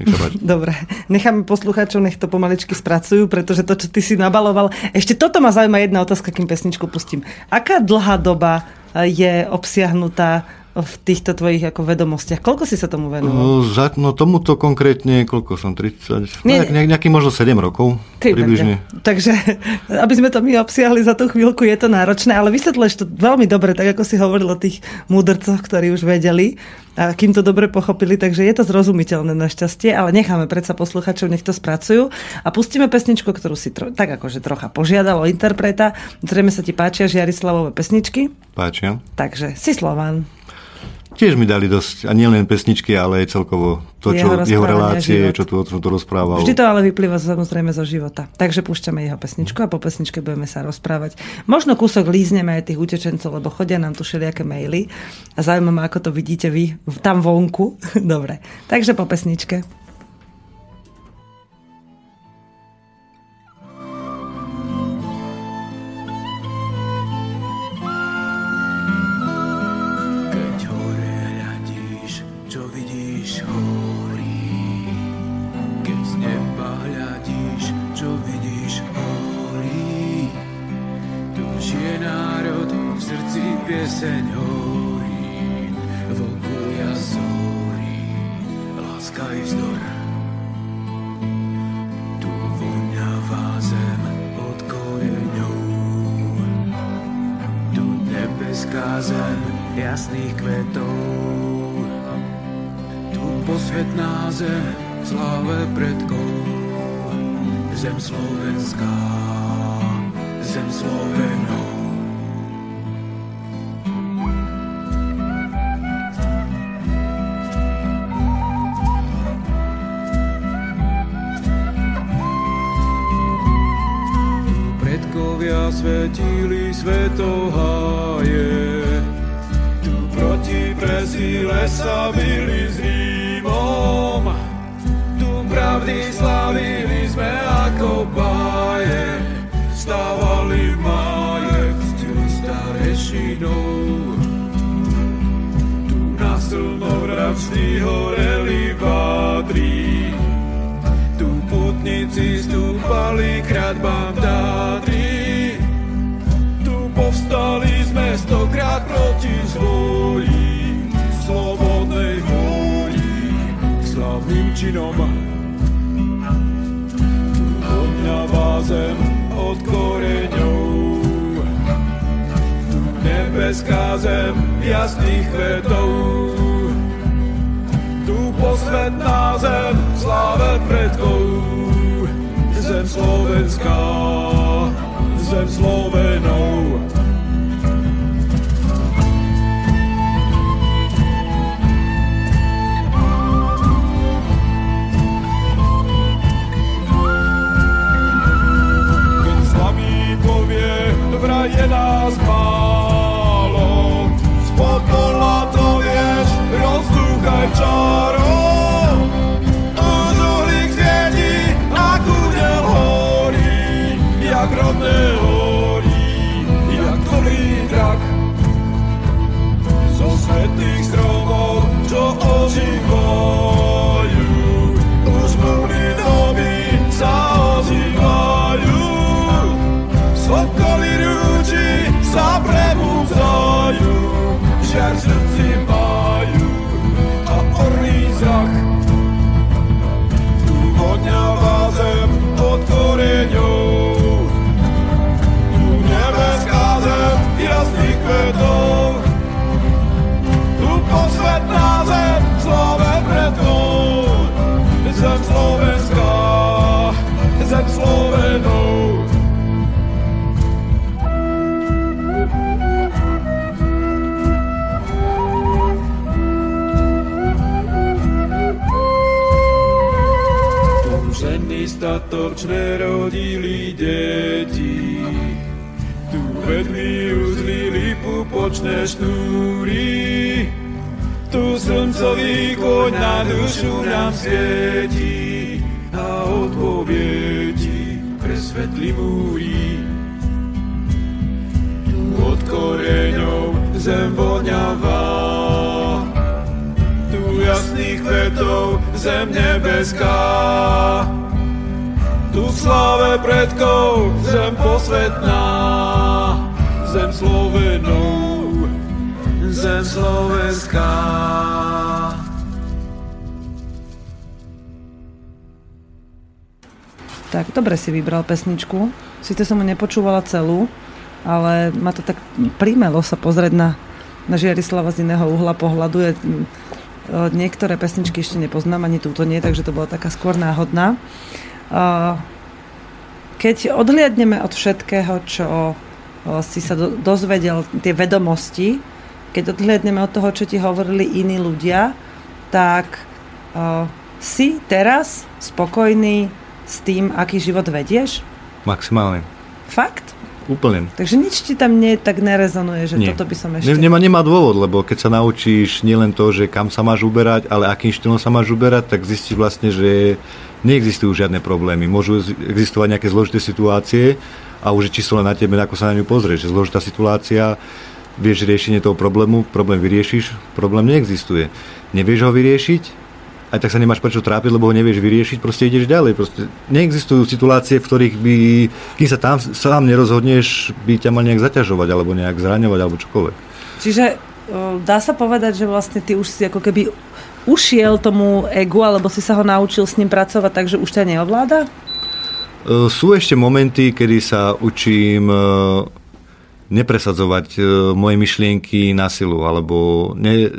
(laughs) Dobre, necháme poslucháčov, nech to pomaličky spracujú, pretože to, čo ty si nabaloval... Ešte toto ma zaujíma jedna otázka, kým pesničku pustím. Aká dlhá doba je obsiahnutá v týchto tvojich ako vedomostiach. Koľko si sa tomu venoval? No, za, no tomuto konkrétne, koľko som, 30, Nie, no, nejaký možno 7 rokov Ty, približne. Takže, (laughs) aby sme to my obsiahli za tú chvíľku, je to náročné, ale vysvetlíš to veľmi dobre, tak ako si hovoril o tých múdrcoch, ktorí už vedeli a kým to dobre pochopili, takže je to zrozumiteľné našťastie, ale necháme predsa posluchačov, nech to spracujú a pustíme pesničku, ktorú si tro, tak akože trocha požiadal o interpreta. Zrejme sa ti páčia Žiarislavové pesničky. Páčia. Takže si Slovan. Tiež mi dali dosť, a nielen pesničky, ale aj celkovo to, čo, jeho, jeho relácie, život. čo tu, čo tu rozprával. Vždy to ale vyplýva samozrejme zo života. Takže púšťame jeho pesničku a po pesničke budeme sa rozprávať. Možno kúsok lízneme aj tých utečencov, lebo chodia nám tu všelijaké maily a zaujímavé, ako to vidíte vy tam vonku. (laughs) Dobre, takže po pesničke. Zem od koreňov, nebeská zem jasných kvetov. Tu posvetná zem sláve predkov, zem slovenská, zem Slovenov. Zem Slovenov. statočné rodili deti. Tu vedli uzlili pupočné šnúry, tu slncový koň na dušu nám svieti a odpoviedi presvetli múry. Tu od koreňov zem voňavá, tu jasných kvetov zem nebeská. Tu v sláve predkov zem posvetná, zem Slovenov, zem len Tak, dobre si vybral pesničku. Sice som ho nepočúvala celú, ale ma to tak prímelo sa pozrieť na, na Žiarislava z iného uhla pohľadu. Je, niektoré pesničky ešte nepoznám, ani túto nie, takže to bola taká skôr náhodná. Keď odhliadneme od všetkého, čo si sa do, dozvedel, tie vedomosti, keď odhliadneme od toho, čo ti hovorili iní ľudia, tak uh, si teraz spokojný s tým, aký život vedieš? Maximálne. Fakt? Úplne. Takže nič ti tam nie, tak nerezonuje, že Nie. toto by som ešte... Nemá, nemá dôvod, lebo keď sa naučíš nielen to, že kam sa máš uberať, ale akým štýlom sa máš uberať, tak zistíš vlastne, že neexistujú žiadne problémy. Môžu existovať nejaké zložité situácie a už je len na tebe, ako sa na ňu pozrieš. Zložitá situácia, vieš riešenie toho problému, problém vyriešiš, problém neexistuje. Nevieš ho vyriešiť, aj tak sa nemáš prečo trápiť, lebo ho nevieš vyriešiť, proste ideš ďalej. Proste neexistujú situácie, v ktorých by, kým sa tam sám nerozhodneš, by ťa mal nejak zaťažovať, alebo nejak zraňovať, alebo čokoľvek. Čiže dá sa povedať, že vlastne ty už si ako keby ušiel tomu egu, alebo si sa ho naučil s ním pracovať, takže už ťa neovláda? Sú ešte momenty, kedy sa učím nepresadzovať moje myšlienky na silu, alebo ne,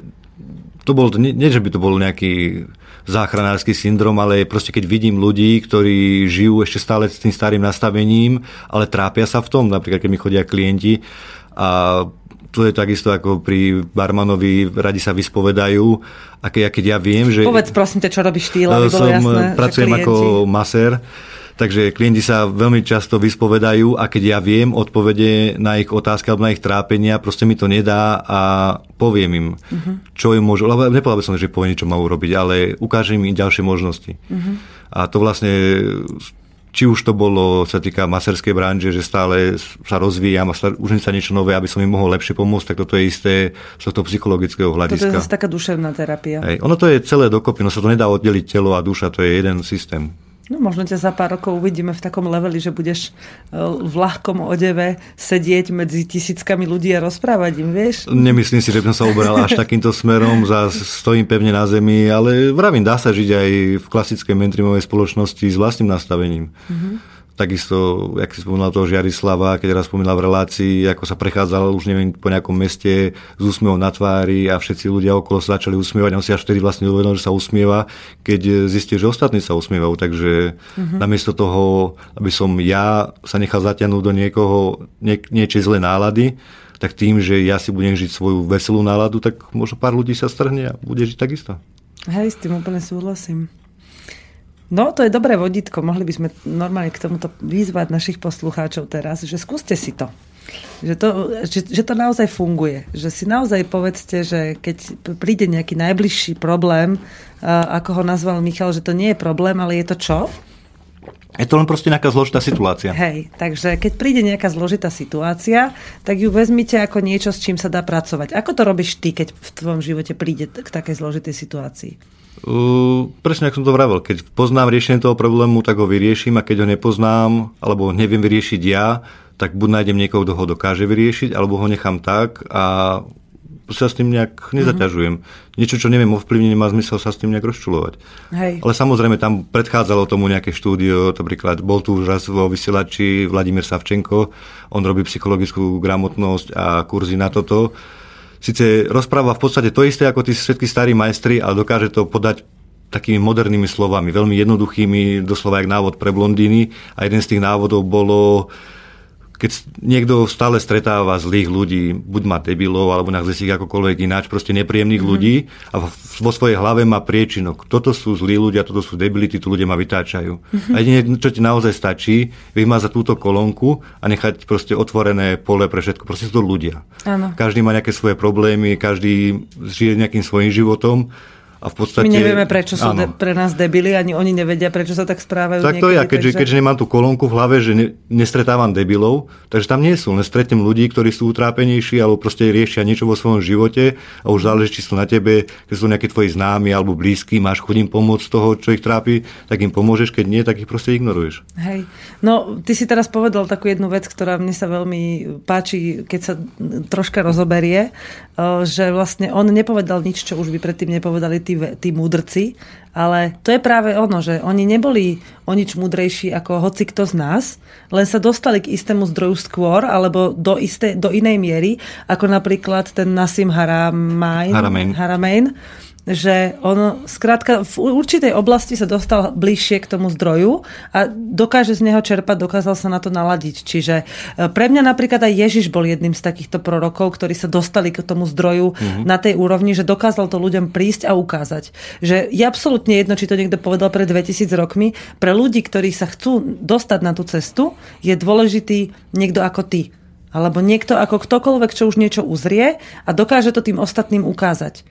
to bol, nie, nie, že by to bol nejaký záchranársky syndrom, ale proste keď vidím ľudí, ktorí žijú ešte stále s tým starým nastavením, ale trápia sa v tom, napríklad keď mi chodia klienti a to je takisto ako pri barmanovi, radi sa vyspovedajú. A keď, keď ja viem, že... Povedz prosím te, čo robíš ty, aby bolo jasné, Pracujem ako masér Takže klienti sa veľmi často vyspovedajú a keď ja viem odpovede na ich otázky alebo na ich trápenia, proste mi to nedá a poviem im, uh-huh. čo im môžu, lebo nepovedal by som, že poviem, čo majú robiť, ale ukážem im ďalšie možnosti. Uh-huh. A to vlastne či už to bolo, sa týka maserskej branže, že stále sa rozvíjam a už sa niečo nové, aby som im mohol lepšie pomôcť, tak toto je isté z tohto psychologického hľadiska. Toto je zase taká duševná terapia. Hej. Ono to je celé dokopy, no sa to nedá oddeliť telo a duša, to je jeden systém. No možno ťa za pár rokov uvidíme v takom leveli, že budeš e, v ľahkom odeve sedieť medzi tisíckami ľudí a rozprávať im, vieš? Nemyslím si, že by som sa uberal až takýmto smerom, za stojím pevne na zemi, ale vravím, dá sa žiť aj v klasickej mainstreamovej spoločnosti s vlastným nastavením. Mm-hmm. Takisto, jak si spomínal toho Žiarislava, keď raz spomínal v relácii, ako sa prechádzal už neviem po nejakom meste s úsmevom na tvári a všetci ľudia okolo sa začali usmievať on si až vtedy vlastne uvedomil, že sa usmieva, keď zistil, že ostatní sa usmievajú. Takže uh-huh. namiesto toho, aby som ja sa nechal zatiahnuť do niekoho nie, niečej zlé nálady, tak tým, že ja si budem žiť svoju veselú náladu, tak možno pár ľudí sa strhne a bude žiť takisto. Hej, s tým úplne súhlasím. No, to je dobré vodítko. Mohli by sme normálne k tomuto vyzvať našich poslucháčov teraz, že skúste si to. Že to, že, že to naozaj funguje. Že si naozaj povedzte, že keď príde nejaký najbližší problém, ako ho nazval Michal, že to nie je problém, ale je to čo? Je to len proste nejaká zložitá situácia. Hej, takže keď príde nejaká zložitá situácia, tak ju vezmite ako niečo, s čím sa dá pracovať. Ako to robíš ty, keď v tvojom živote príde k takej zložitej situácii? Uh, presne ako som to vravel, keď poznám riešenie toho problému, tak ho vyrieším a keď ho nepoznám alebo neviem vyriešiť ja, tak buď nájdem niekoho, kto ho dokáže vyriešiť, alebo ho nechám tak a sa s tým nejak nezaťažujem. Mm-hmm. Niečo, čo neviem ovplyvniť, nemá zmysel sa s tým nejak rozčulovať. Hej. Ale samozrejme, tam predchádzalo tomu nejaké štúdio, napríklad bol tu už raz vo vysielači Vladimír Savčenko, on robí psychologickú gramotnosť a kurzy na toto síce rozpráva v podstate to isté ako tí všetky starí majstri, ale dokáže to podať takými modernými slovami, veľmi jednoduchými, doslova jak návod pre blondíny. A jeden z tých návodov bolo keď niekto stále stretáva zlých ľudí, buď má debilov, alebo nachce si ich akokoľvek ináč, proste nepríjemných mm-hmm. ľudí a vo svojej hlave má priečinok. Toto sú zlí ľudia, toto sú debility, tu ľudia ma vytáčajú. Mm-hmm. A jedine, čo ti naozaj stačí, vymazať túto kolónku a nechať proste otvorené pole pre všetko. Proste sú to ľudia. Áno. Každý má nejaké svoje problémy, každý žije nejakým svojím životom a v podstate... My nevieme, prečo sú de- pre nás debili, ani oni nevedia, prečo sa tak správajú. Tak to je, keďže, takže... keďže nemám tú kolónku v hlave, že ne, nestretávam debilov, takže tam nie sú, len stretnem ľudí, ktorí sú utrápenejší alebo proste riešia niečo vo svojom živote a už záleží, či sú na tebe, keď sú nejakí tvoji známi alebo blízki, máš chodím pomôcť toho, čo ich trápi, tak im pomôžeš, keď nie, tak ich proste ignoruješ. Hej. No, ty si teraz povedal takú jednu vec, ktorá mne sa veľmi páči, keď sa troška rozoberie. že vlastne on nepovedal nič, čo už by predtým nepovedali tí, tí múdrci, ale to je práve ono, že oni neboli o nič múdrejší ako hoci kto z nás, len sa dostali k istému zdroju skôr, alebo do, isté, do inej miery, ako napríklad ten Nasim Haramein, Haramein. Haramein že on skrátka v určitej oblasti sa dostal bližšie k tomu zdroju a dokáže z neho čerpať, dokázal sa na to naladiť. Čiže e, pre mňa napríklad aj Ježiš bol jedným z takýchto prorokov, ktorí sa dostali k tomu zdroju mm-hmm. na tej úrovni, že dokázal to ľuďom prísť a ukázať. Že je absolútne jedno, či to niekto povedal pred 2000 rokmi. Pre ľudí, ktorí sa chcú dostať na tú cestu, je dôležitý niekto ako ty. Alebo niekto ako ktokoľvek, čo už niečo uzrie a dokáže to tým ostatným ukázať.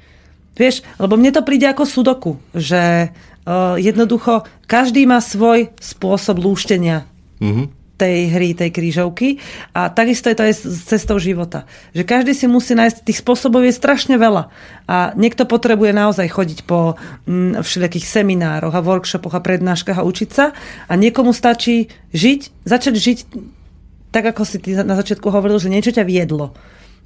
Vieš, lebo mne to príde ako sudoku, že uh, jednoducho každý má svoj spôsob lúštenia mm-hmm. tej hry, tej krížovky a takisto je to aj s cestou života. Že každý si musí nájsť, tých spôsobov je strašne veľa a niekto potrebuje naozaj chodiť po mm, všelijakých seminároch a workshopoch a prednáškach a učiť sa a niekomu stačí žiť, začať žiť tak, ako si ty na začiatku hovoril, že niečo ťa viedlo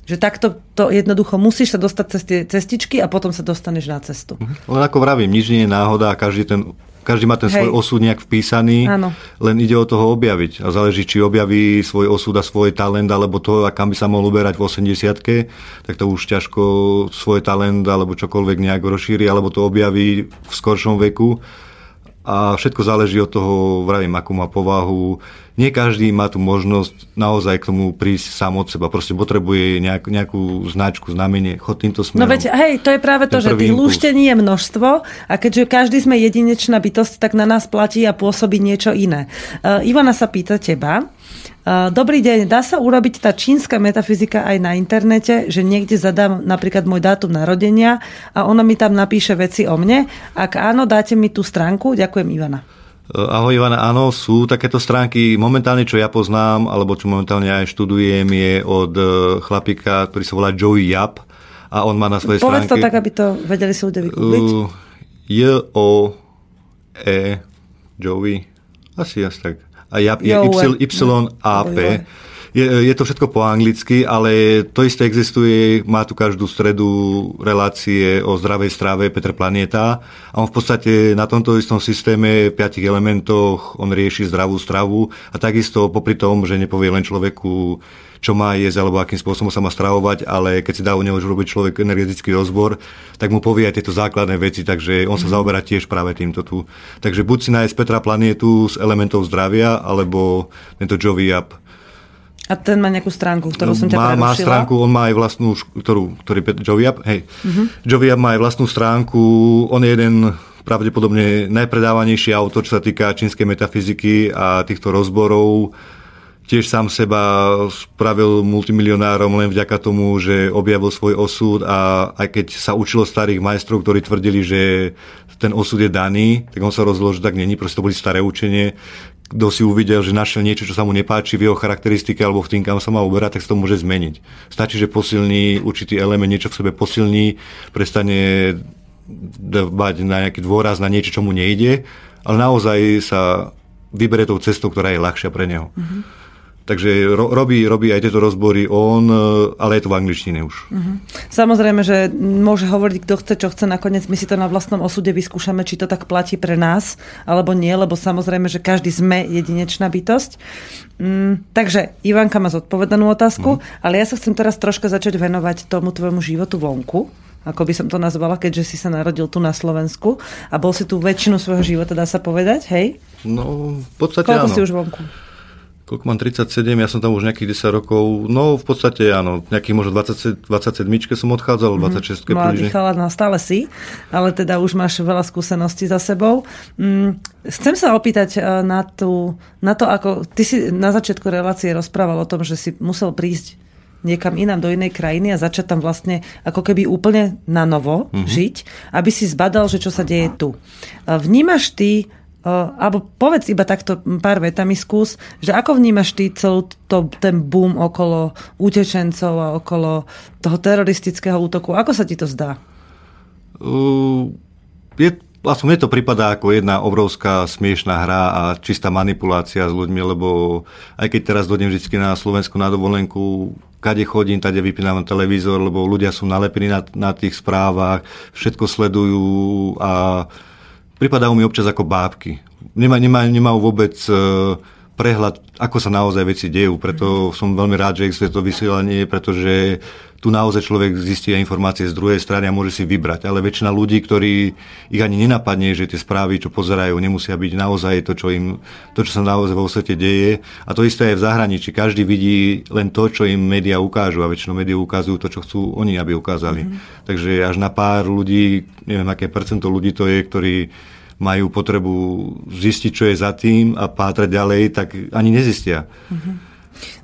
že takto to jednoducho musíš sa dostať cez tie cestičky a potom sa dostaneš na cestu. Mhm. Len ako vravím, nič nie je náhoda a každý ten každý má ten Hej. svoj osud nejak vpísaný, Áno. len ide o toho objaviť. A záleží, či objaví svoj osud a svoj talent, alebo to, kam by sa mohol uberať v 80 tak to už ťažko svoj talent alebo čokoľvek nejak rozšíri, alebo to objaví v skoršom veku a všetko záleží od toho, vravím, akú má povahu. Nie každý má tu možnosť naozaj k tomu prísť sám od seba. Proste potrebuje nejak, nejakú značku, znamenie, chod týmto smerom. No veď, hej, to je práve to, že tých lúštení je množstvo a keďže každý sme jedinečná bytosť, tak na nás platí a pôsobí niečo iné. Uh, Ivana sa pýta teba, Dobrý deň, dá sa urobiť tá čínska metafyzika aj na internete, že niekde zadám napríklad môj dátum narodenia a ono mi tam napíše veci o mne? Ak áno, dáte mi tú stránku? Ďakujem, Ivana. Ahoj Ivana, áno, sú takéto stránky. Momentálne, čo ja poznám, alebo čo momentálne aj študujem, je od e, chlapika, ktorý sa volá Joey Yap a on má na svojej Povedz stránke... to tak, aby to vedeli si ľudia vygoogliť. Uh, J-O-E Joey, asi asi tak a ja, je YAP. Je, je to všetko po anglicky, ale to isté existuje, má tu každú stredu relácie o zdravej strave Petr Planeta a on v podstate na tomto istom systéme piatich elementoch on rieši zdravú stravu a takisto popri tom, že nepovie len človeku, čo má jesť alebo akým spôsobom sa má stravovať, ale keď si dá u neho urobiť človek energetický rozbor, tak mu povie aj tieto základné veci, takže on sa mm. zaoberá tiež práve týmto tu. Takže buď si nájsť Petra planietu z elementov zdravia, alebo tento Jovi Up a ten má nejakú stránku, ktorú som ťa má, má stránku, on má aj vlastnú, ktorú, ktorý Joviap, hej. Uh-huh. Joviap má aj vlastnú stránku, on je jeden pravdepodobne najpredávanejší autor, čo sa týka čínskej metafyziky a týchto rozborov. Tiež sám seba spravil multimilionárom len vďaka tomu, že objavil svoj osud a aj keď sa učilo starých majstrov, ktorí tvrdili, že ten osud je daný, tak on sa rozhodol, že tak není, proste to boli staré učenie kto si uvidel, že našiel niečo, čo sa mu nepáči v jeho charakteristike alebo v tým, kam sa má uberať, tak sa to môže zmeniť. Stačí, že posilní určitý element, niečo v sebe posilní, prestane dbať na nejaký dôraz na niečo, čo mu nejde, ale naozaj sa vybere tou cestou, ktorá je ľahšia pre neho. Mm-hmm. Takže ro, robí, robí aj tieto rozbory on, e, ale je to v angličtine už. Uh-huh. Samozrejme, že môže hovoriť, kto chce, čo chce. Nakoniec my si to na vlastnom osude vyskúšame, či to tak platí pre nás, alebo nie, lebo samozrejme, že každý sme jedinečná bytosť. Mm, takže Ivanka má zodpovedanú otázku, uh-huh. ale ja sa chcem teraz troška začať venovať tomu tvojmu životu vonku ako by som to nazvala, keďže si sa narodil tu na Slovensku a bol si tu väčšinu svojho života, dá sa povedať, hej? No, v podstate Koľko áno. si už vonku? Koľko mám 37, ja som tam už nejakých 10 rokov, no v podstate áno, nejakých možno 20, 27 som odchádzal, mm-hmm. 26 Mladý chalát, no stále si, ale teda už máš veľa skúseností za sebou. Mm, chcem sa opýtať eh, na, tú, na to, ako ty si na začiatku relácie rozprával o tom, že si musel prísť niekam inám do inej krajiny a začať tam vlastne ako keby úplne na novo mm-hmm. žiť, aby si zbadal, že čo sa deje tu. Vnímaš ty alebo povedz iba takto pár vetami skús, že ako vnímaš ty celú to, ten boom okolo utečencov a okolo toho teroristického útoku? Ako sa ti to zdá? Uh, je, vlastne mne to pripadá ako jedna obrovská smiešná hra a čistá manipulácia s ľuďmi, lebo aj keď teraz dojdem vždy na Slovensku na dovolenku, kade chodím, tade vypínam televízor, lebo ľudia sú nalepení na, na tých správach, všetko sledujú a pripadajú mi občas ako bábky. Nemá, nemá, nemajú vôbec uh, prehľad, ako sa naozaj veci dejú. Preto som veľmi rád, že existuje to vysielanie, pretože tu naozaj človek zistí informácie z druhej strany a môže si vybrať. Ale väčšina ľudí, ktorí ich ani nenapadne, že tie správy, čo pozerajú, nemusia byť naozaj to, čo, im, to, čo sa naozaj vo svete deje. A to isté aj v zahraničí. Každý vidí len to, čo im médiá ukážu a väčšinou médiá ukazujú to, čo chcú oni, aby ukázali. Mm-hmm. Takže až na pár ľudí, neviem, aké percento ľudí to je, ktorí majú potrebu zistiť, čo je za tým a pátrať ďalej, tak ani nezistia. Mm-hmm.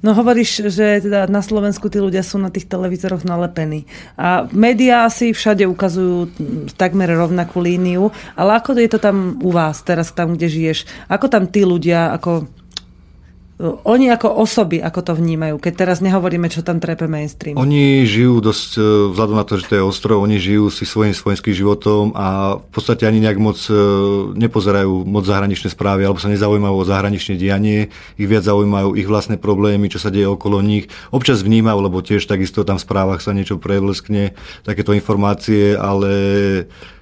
No hovoríš, že teda na Slovensku tí ľudia sú na tých televízoroch nalepení. A médiá asi všade ukazujú takmer rovnakú líniu, ale ako je to tam u vás teraz, tam, kde žiješ? Ako tam tí ľudia, ako oni ako osoby, ako to vnímajú, keď teraz nehovoríme, čo tam trepe mainstream? Oni žijú dosť, e, vzhľadom na to, že to je ostrov, oni žijú si svojím svojenským životom a v podstate ani nejak moc e, nepozerajú moc zahraničné správy alebo sa nezaujímajú o zahraničné dianie, ich viac zaujímajú ich vlastné problémy, čo sa deje okolo nich. Občas vnímajú, lebo tiež takisto tam v správach sa niečo prevlskne, takéto informácie, ale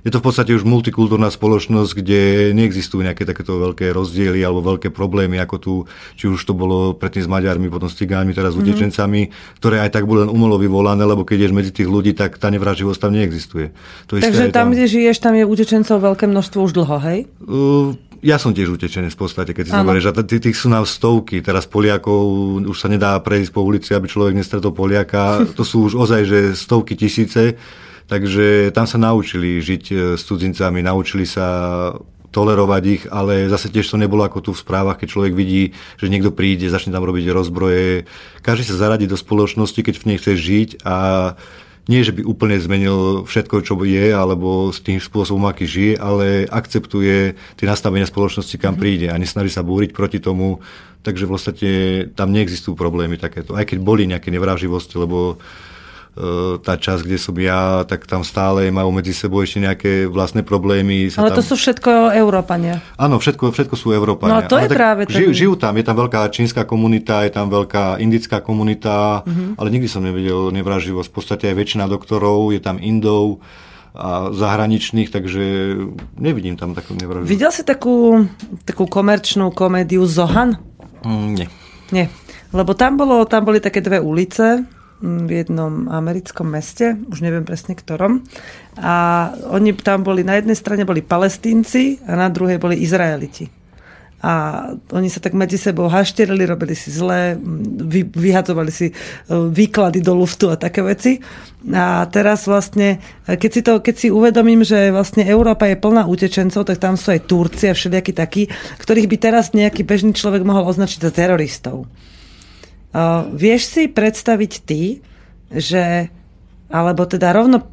je to v podstate už multikultúrna spoločnosť, kde neexistujú nejaké takéto veľké rozdiely alebo veľké problémy, ako tu, či už to bolo predtým s Maďarmi, potom s Cigánmi, teraz s mm-hmm. utečencami, ktoré aj tak boli len umelo vyvolané, lebo keď ješ medzi tých ľudí, tak tá nevraživosť tam neexistuje. To Takže tam, tam, kde žiješ, tam je utečencov veľké množstvo už dlho, hej? Uh, ja som tiež utečenec v podstate, keď si zoberieš, že tých sú nám stovky, teraz Poliakov už sa nedá prejsť po ulici, aby človek nestretol Poliaka, (laughs) to sú už ozaj, že stovky tisíce, takže tam sa naučili žiť e, s cudzincami, naučili sa tolerovať ich, ale zase tiež to nebolo ako tu v správach, keď človek vidí, že niekto príde, začne tam robiť rozbroje. Každý sa zaradí do spoločnosti, keď v nej chce žiť a nie, že by úplne zmenil všetko, čo je, alebo s tým spôsobom, aký žije, ale akceptuje tie nastavenia spoločnosti, kam mhm. príde a nesnaží sa búriť proti tomu. Takže v podstate tam neexistujú problémy takéto. Aj keď boli nejaké nevraživosti, lebo tá časť, kde som ja, tak tam stále majú medzi sebou ešte nejaké vlastné problémy. Sa Ale tam... to sú všetko Európania. Áno, všetko, všetko sú Európania. No to ale je práve žijú, žijú tam, je tam veľká čínska komunita, je tam veľká indická komunita, uh-huh. ale nikdy som nevedel nevraživosť. V podstate aj väčšina doktorov je tam Indov a zahraničných, takže nevidím tam takú nevraživosť. Videl si takú, takú komerčnú komédiu Zohan? Mm, nie. Nie. Lebo tam, bolo, tam boli také dve ulice, v jednom americkom meste, už neviem presne ktorom. A oni tam boli, na jednej strane boli palestínci a na druhej boli Izraeliti. A oni sa tak medzi sebou hašterili, robili si zle, vy, vyhadzovali si e, výklady do luftu a také veci. A teraz vlastne, keď si, to, keď si uvedomím, že vlastne Európa je plná utečencov, tak tam sú aj Turci a všelijakí takí, ktorých by teraz nejaký bežný človek mohol označiť za teroristov. Uh, vieš si predstaviť ty, že alebo teda rovno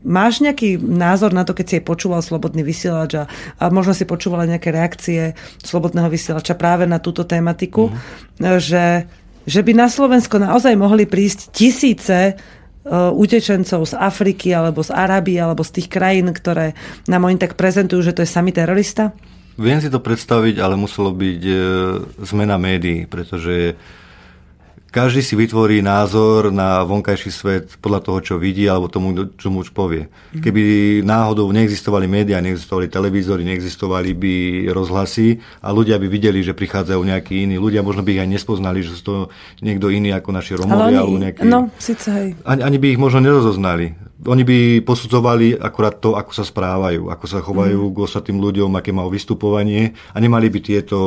máš nejaký názor na to, keď si je počúval Slobodný vysielač a, a možno si počúvala nejaké reakcie Slobodného vysielača práve na túto tematiku, mm. že, že by na Slovensko naozaj mohli prísť tisíce uh, utečencov z Afriky alebo z Arábie alebo z tých krajín, ktoré nám oni tak prezentujú, že to je sami terorista? Viem si to predstaviť, ale muselo byť uh, zmena médií, pretože každý si vytvorí názor na vonkajší svet podľa toho, čo vidí alebo tomu, čo mu už povie. Mhm. Keby náhodou neexistovali médiá, neexistovali televízory, neexistovali by rozhlasy a ľudia by videli, že prichádzajú nejakí iní. Ľudia možno by ich aj nespoznali, že sú to niekto iný ako naši Romovia. alebo nejaký... No, síce hej. Ani, ani by ich možno nerozoznali. Oni by posudzovali akurát to, ako sa správajú, ako sa chovajú mm. k ostatným ľuďom, aké majú vystupovanie a nemali by tieto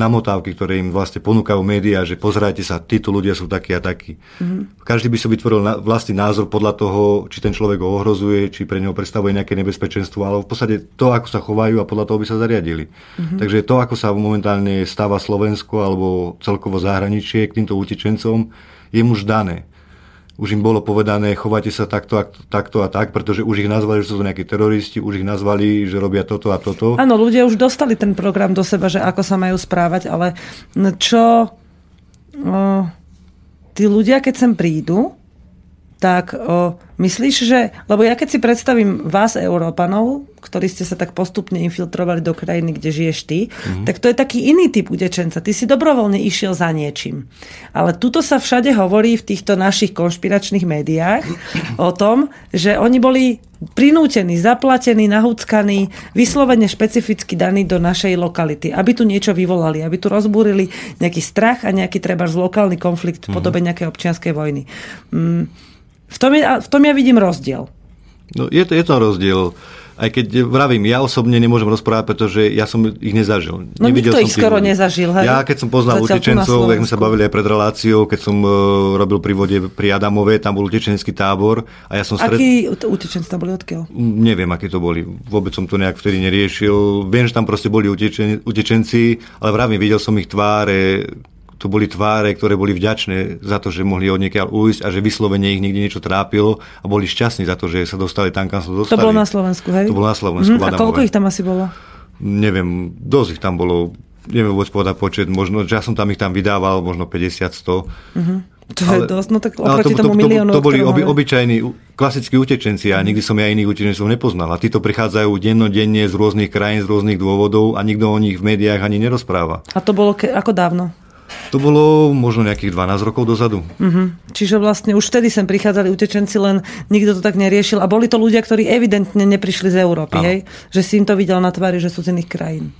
namotávky, ktoré im vlastne ponúkajú médiá, že pozerajte sa, títo ľudia sú takí a takí. Mm-hmm. Každý by si vytvoril na, vlastný názor podľa toho, či ten človek ho ohrozuje, či pre neho predstavuje nejaké nebezpečenstvo, ale v podstate to, ako sa chovajú a podľa toho by sa zariadili. Mm-hmm. Takže to, ako sa momentálne stáva Slovensko alebo celkovo zahraničie k týmto utečencom, je už dané už im bolo povedané, chovajte sa takto a takto a tak, pretože už ich nazvali, že sú to nejakí teroristi, už ich nazvali, že robia toto a toto. Áno, ľudia už dostali ten program do seba, že ako sa majú správať, ale čo o, tí ľudia, keď sem prídu, tak o, Myslíš, že... Lebo ja keď si predstavím vás, Európanov, ktorí ste sa tak postupne infiltrovali do krajiny, kde žiješ ty, mm-hmm. tak to je taký iný typ utečenca. Ty si dobrovoľne išiel za niečím. Ale tuto sa všade hovorí v týchto našich konšpiračných médiách o tom, že oni boli prinútení, zaplatení, nahúckaní, vyslovene špecificky daní do našej lokality, aby tu niečo vyvolali, aby tu rozbúrili nejaký strach a nejaký treba lokálny konflikt v podobe mhm. nejakej občianskej vojny. Mm v tom, je, v tom ja vidím rozdiel. No, je, to, je to rozdiel. Aj keď vravím, ja osobne nemôžem rozprávať, pretože ja som ich nezažil. No Nevidel nikto ich skoro ľudí. nezažil. Hej? Ja keď som poznal Zatiaľ utečencov, jak sme sa bavili aj pred reláciou, keď som uh, robil pri vode pri Adamove, tam bol utečenský tábor. A ja som stred... Akí utečenci tam boli odkiaľ? Neviem, akí to boli. Vôbec som to nejak vtedy neriešil. Viem, že tam proste boli utečen... utečenci, ale vravím, videl som ich tváre, to boli tváre, ktoré boli vďačné za to, že mohli od niekiaľ ujsť a že vyslovene ich nikdy niečo trápilo a boli šťastní za to, že sa dostali tam, kam sa dostali. To bolo na Slovensku, hej? To bolo na Slovensku. Mm, a koľko ich tam asi bolo? Neviem, dosť ich tam bolo. Neviem vôbec povedať počet, možno, že ja som tam ich tam vydával, možno 50-100. Mm-hmm. To ale, je dosť, no tak oproti to, tomu to, miliónu. To, to boli oby, obyčajní, klasickí utečenci a nikdy som ja iných utečencov nepoznal. A títo prichádzajú dennodenne z rôznych krajín, z rôznych dôvodov a nikto o nich v médiách ani nerozpráva. A to bolo ke, ako dávno? To bolo možno nejakých 12 rokov dozadu. Uh-huh. Čiže vlastne už vtedy sem prichádzali utečenci, len nikto to tak neriešil. A boli to ľudia, ktorí evidentne neprišli z Európy, hej? Že si im to videl na tvári, že sú z iných krajín.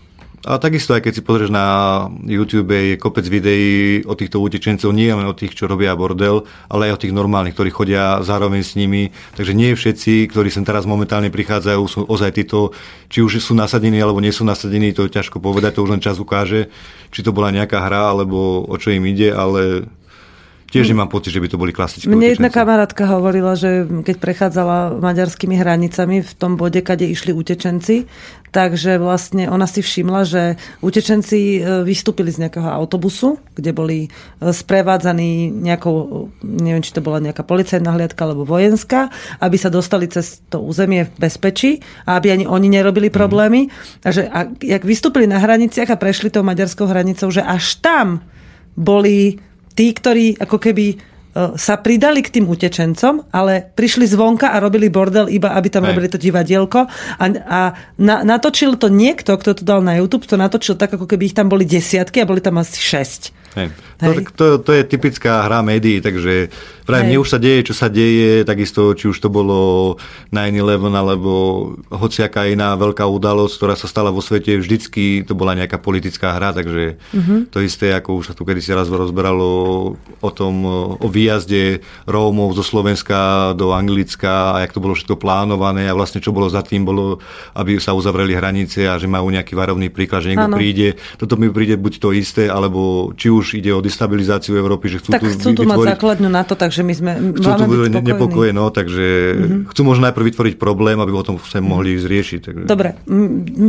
A takisto aj keď si pozrieš na YouTube, je kopec videí o týchto utečencov, nie len o tých, čo robia bordel, ale aj o tých normálnych, ktorí chodia zároveň s nimi. Takže nie všetci, ktorí sem teraz momentálne prichádzajú, sú ozaj títo, či už sú nasadení alebo nie sú nasadení, to je ťažko povedať, to už len čas ukáže, či to bola nejaká hra alebo o čo im ide, ale Tiež nemám pocit, že by to boli klasické Mne jedna kamarátka hovorila, že keď prechádzala maďarskými hranicami v tom bode, kade išli utečenci, takže vlastne ona si všimla, že utečenci e, vystúpili z nejakého autobusu, kde boli e, sprevádzaní nejakou, neviem, či to bola nejaká policajná hliadka alebo vojenská, aby sa dostali cez to územie v bezpečí a aby ani oni nerobili mhm. problémy. Mm. A že a, jak vystúpili na hraniciach a prešli tou maďarskou hranicou, že až tam boli tí, ktorí ako keby e, sa pridali k tým utečencom, ale prišli zvonka a robili bordel iba, aby tam Aj. robili to divadielko a, a na, natočil to niekto, kto to dal na YouTube, to natočil tak, ako keby ich tam boli desiatky a boli tam asi šesť. Hej. To, to, to je typická hra médií, takže práve mne už sa deje, čo sa deje, takisto, či už to bolo 9-11 alebo hociaká iná veľká udalosť, ktorá sa stala vo svete, vždycky to bola nejaká politická hra, takže uh-huh. to isté, ako už sa tu kedysi raz rozberalo o tom, o výjazde Rómov zo Slovenska do Anglicka a jak to bolo všetko plánované a vlastne čo bolo za tým, bolo, aby sa uzavreli hranice a že majú nejaký varovný príklad, že niekto ano. príde. Toto mi príde buď to isté, alebo či už už ide o destabilizáciu Európy, že chcú tak tu chcú tu mať základňu na to, takže my sme chcú tu byť nepokoje, no, takže mm-hmm. chcú možno najprv vytvoriť problém, aby o tom sa mohli zriešiť. Takže... Dobre,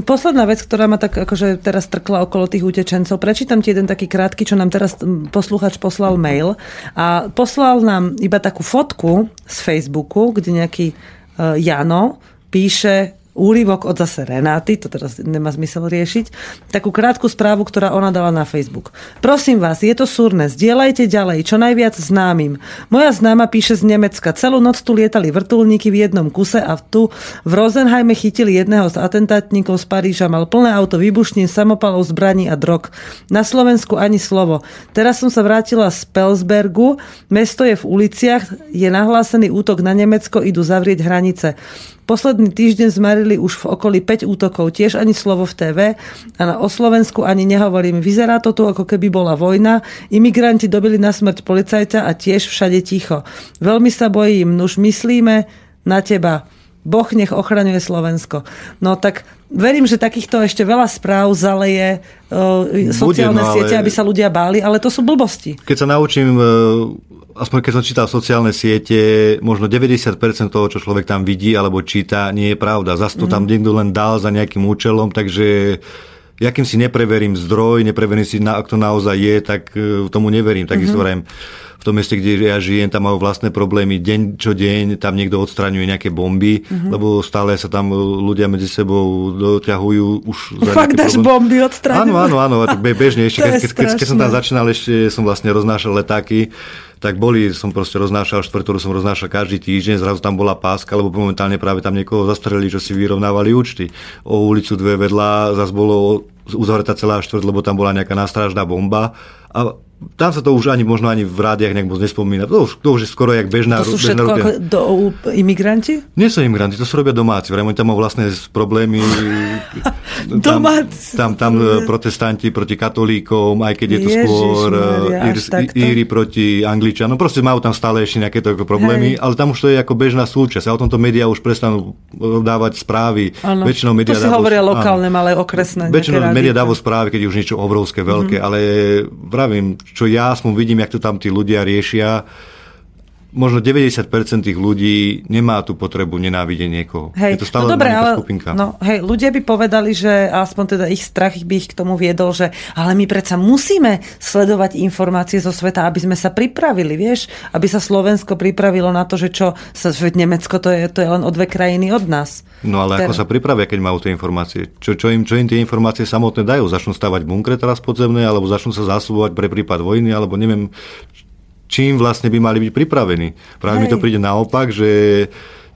posledná vec, ktorá ma tak akože teraz trkla okolo tých utečencov, prečítam ti jeden taký krátky, čo nám teraz posluchač poslal mail a poslal nám iba takú fotku z Facebooku, kde nejaký uh, Jano píše úryvok od zase Renáty, to teraz nemá zmysel riešiť, takú krátku správu, ktorá ona dala na Facebook. Prosím vás, je to súrne, zdieľajte ďalej, čo najviac známym. Moja známa píše z Nemecka, celú noc tu lietali vrtulníky v jednom kuse a tu v Rosenheime chytili jedného z atentátnikov z Paríža, mal plné auto výbušnín, samopalov, zbraní a drog. Na Slovensku ani slovo. Teraz som sa vrátila z Pelsbergu, mesto je v uliciach, je nahlásený útok na Nemecko, idú zavrieť hranice. Posledný týždeň zmarili už v okolí 5 útokov, tiež ani slovo v TV a na, o Slovensku ani nehovorím. Vyzerá to tu, ako keby bola vojna. Imigranti dobili na smrť policajta a tiež všade ticho. Veľmi sa bojím, nuž myslíme na teba. Boh nech ochraňuje Slovensko. No tak verím, že takýchto ešte veľa správ zaleje uh, sociálne Bude, no, siete, aby sa ľudia báli, ale to sú blbosti. Keď sa naučím uh aspoň keď som čítal sociálne siete, možno 90% toho, čo človek tam vidí alebo číta, nie je pravda. Zas to mm. tam niekto len dal za nejakým účelom, takže ja kým si nepreverím zdroj, nepreverím si, ak to naozaj je, tak e, tomu neverím. Takisto mm-hmm. V tom meste, kde ja žijem, tam majú vlastné problémy. Deň čo deň tam niekto odstraňuje nejaké bomby, mm-hmm. lebo stále sa tam ľudia medzi sebou doťahujú. Už Fakt dáš bomby odstraňujú? Áno, áno, áno, bežne. (laughs) Ešte, keď, keď, keď, som tam začínal, ešte som vlastne roznášal letáky tak boli, som proste roznášal štvrť, ktorú som roznášal každý týždeň, zrazu tam bola páska, lebo momentálne práve tam niekoho zastrelili, čo si vyrovnávali účty. O ulicu dve vedľa zase bolo uzavretá celá štvrť, lebo tam bola nejaká nástražná bomba. A tam sa to už ani možno ani v rádiach nejak moc nespomína. To už, to už je skoro jak bežná To sú všetko ako do, imigranti? Nie sú imigranti, to sú robia domáci. Vrejme, tam majú vlastné problémy. (laughs) domáci. Tam, tam, tam protestanti proti katolíkom, aj keď je to Ježiš, skôr Maria, Íri proti Angličanom. Proste majú tam stále ešte nejaké to problémy, Hej. ale tam už to je ako bežná súčasť. A o tomto médiá už prestanú dávať správy. Ano. Väčšinou médiá to si hovoria lokálne, ale okresné. Väčšinou médiá dávajú správy, keď už niečo obrovské, veľké, mm-hmm. ale vravím, čo ja aspoň vidím, jak to tam tí ľudia riešia, možno 90% tých ľudí nemá tú potrebu nenávidieť niekoho. Hej, je to stále no dobré, ale, skupinka. No, hej, ľudia by povedali, že aspoň teda ich strach by ich k tomu viedol, že ale my predsa musíme sledovať informácie zo sveta, aby sme sa pripravili, vieš? Aby sa Slovensko pripravilo na to, že čo sa Nemecko, to je, to je len o dve krajiny od nás. No ale Ter... ako sa pripravia, keď majú tie informácie? Čo, čo, im, čo im tie informácie samotné dajú? Začnú stavať bunkre teraz podzemné, alebo začnú sa zásobovať pre prípad vojny, alebo neviem, čím vlastne by mali byť pripravení. Práve Hej. mi to príde naopak, že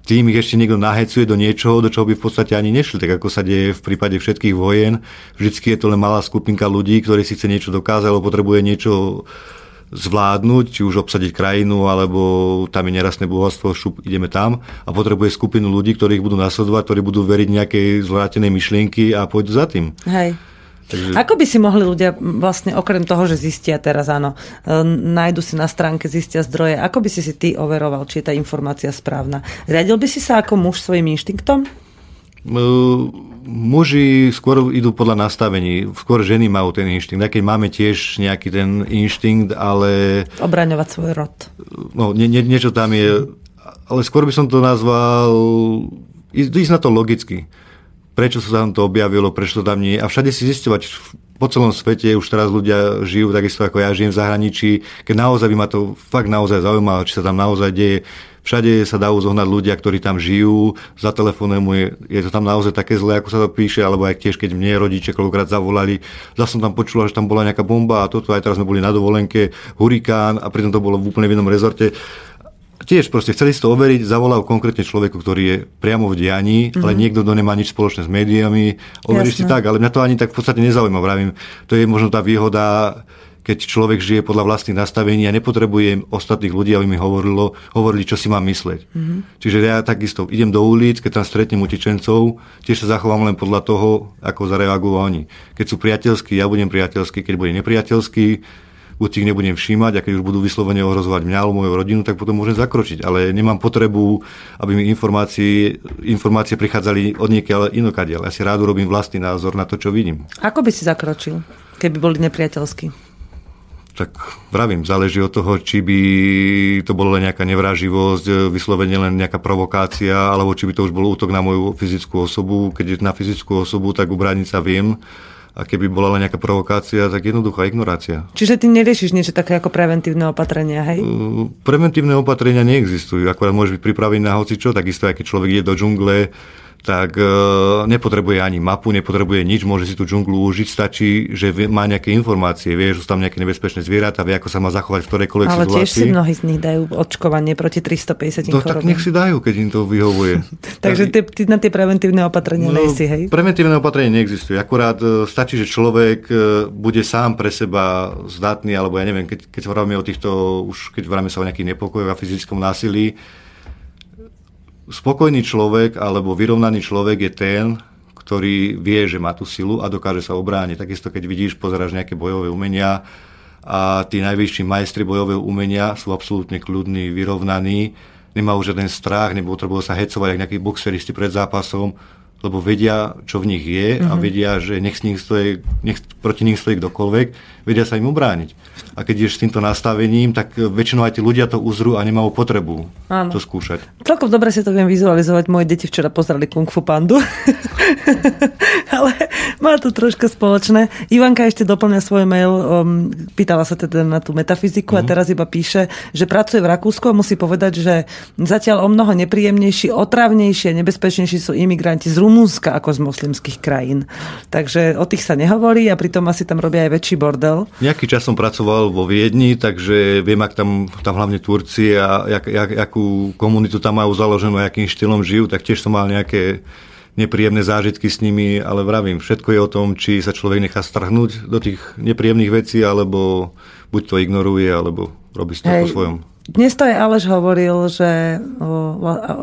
tým ich ešte niekto nahecuje do niečoho, do čoho by v podstate ani nešli, tak ako sa deje v prípade všetkých vojen. Vždycky je to len malá skupinka ľudí, ktorí si chce niečo dokázať, alebo potrebuje niečo zvládnuť, či už obsadiť krajinu, alebo tam je nerastné bohatstvo, šup, ideme tam a potrebuje skupinu ľudí, ktorých budú nasledovať, ktorí budú veriť nejakej zvrátenej myšlienky a pôjdu za tým. Hej. Takže... Ako by si mohli ľudia vlastne okrem toho, že zistia teraz, áno, e, nájdu si na stránke, zistia zdroje, ako by si si ty overoval, či je tá informácia správna? Riadil by si sa ako muž svojim inštinktom? Muži skôr idú podľa nastavení, skôr ženy majú ten inštinkt. Keď máme tiež nejaký ten inštinkt, ale... Obraňovať svoj rod. No, nie, nie, niečo tam je, ale skôr by som to nazval, ísť na to logicky prečo sa tam to objavilo, prečo to tam nie a všade si zistovať po celom svete už teraz ľudia žijú takisto ako ja žijem v zahraničí, keď naozaj by ma to fakt naozaj zaujímalo, či sa tam naozaj deje. Všade sa dajú zohnať ľudia, ktorí tam žijú, zatelefonujem je, je to tam naozaj také zlé, ako sa to píše, alebo aj tiež, keď mne rodiče koľkokrát zavolali, zase som tam počula, že tam bola nejaká bomba a toto, aj teraz sme boli na dovolenke, hurikán a pritom to bolo v úplne inom rezorte tiež proste chceli si to overiť, zavolal konkrétne človeku, ktorý je priamo v dianí, mm-hmm. ale niekto, kto nemá nič spoločné s médiami, overíš si tak, ale mňa to ani tak v podstate nezaujíma. Vravím, to je možno tá výhoda, keď človek žije podľa vlastných nastavení a nepotrebuje ostatných ľudí, aby mi hovorilo, hovorili, čo si mám mysleť. Mm-hmm. Čiže ja takisto idem do ulic, keď tam stretnem utečencov, tiež sa zachovám len podľa toho, ako zareagujú oni. Keď sú priateľskí, ja budem priateľský, keď bude nepriateľský, buď ich nebudem všímať a keď už budú vyslovene ohrozovať mňa alebo moju rodinu, tak potom môžem zakročiť. Ale nemám potrebu, aby mi informácie, informácie prichádzali od niekiaľ inokadiaľ. Ja si rád urobím vlastný názor na to, čo vidím. Ako by si zakročil, keby boli nepriateľskí? tak vravím, záleží od toho, či by to bolo len nejaká nevraživosť, vyslovene len nejaká provokácia, alebo či by to už bol útok na moju fyzickú osobu. Keď je na fyzickú osobu, tak ubrániť sa viem a keby bola len nejaká provokácia, tak jednoduchá ignorácia. Čiže ty neriešiš niečo také ako preventívne opatrenia, hej? Preventívne opatrenia neexistujú, akorát môžeš byť pripravený na čo, takisto aj keď človek ide do džungle, tak e, nepotrebuje ani mapu, nepotrebuje nič, môže si tú džunglu užiť, stačí, že má nejaké informácie, vie, že sú tam nejaké nebezpečné zvieratá, vie, ako sa má zachovať v ktorejkoľvek Ale situácii. tiež si mnohí z nich dajú očkovanie proti 350 no, tak nech si dajú, keď im to vyhovuje. (laughs) Takže ty, ty na tie preventívne opatrenia no, nejsi, hej? Preventívne opatrenie neexistuje. Akurát e, stačí, že človek e, bude sám pre seba zdatný, alebo ja neviem, keď, keď hovoríme o týchto, už keď hovoríme sa o nejakých nepokojoch a fyzickom násilí, spokojný človek alebo vyrovnaný človek je ten, ktorý vie, že má tú silu a dokáže sa obrániť. Takisto, keď vidíš, pozeráš nejaké bojové umenia a tí najvyšší majstri bojového umenia sú absolútne kľudní, vyrovnaní, nemajú žiaden strach, nepotrebujú sa hecovať, ako nejakí boxeristi pred zápasom, lebo vedia, čo v nich je mm-hmm. a mhm. vedia, že nech, nich stojí, nech proti nich stojí kdokoľvek, vedia sa im ubrániť. A keď ideš s týmto nastavením, tak väčšinou aj tí ľudia to uzrú a nemajú potrebu Áno. to skúšať. Celkom dobre si to viem vizualizovať. Moje deti včera pozreli Kung Fu Pandu. (laughs) Má to trošku spoločné. Ivanka ešte doplňa svoj mail, um, pýtala sa teda na tú metafyziku mm. a Mhm. teraz iba píše, že pracuje v Rakúsku a musí povedať, že zatiaľ o mnoho nepríjemnejší, otravnejší a nebezpečnejší sú imigranti z Rumúnska ako z moslimských krajín. Takže o tých sa nehovorí a pritom asi tam robia aj väčší bordel. Nejaký čas som pracoval vo Viedni, takže viem, ak tam, tam hlavne Turci a jak, jak, akú komunitu tam majú založenú, akým štýlom žijú, tak tiež som mal nejaké nepríjemné zážitky s nimi, ale vravím, všetko je o tom, či sa človek nechá strhnúť do tých nepríjemných vecí, alebo buď to ignoruje, alebo robí to po svojom. Dnes to aj Aleš hovoril, že,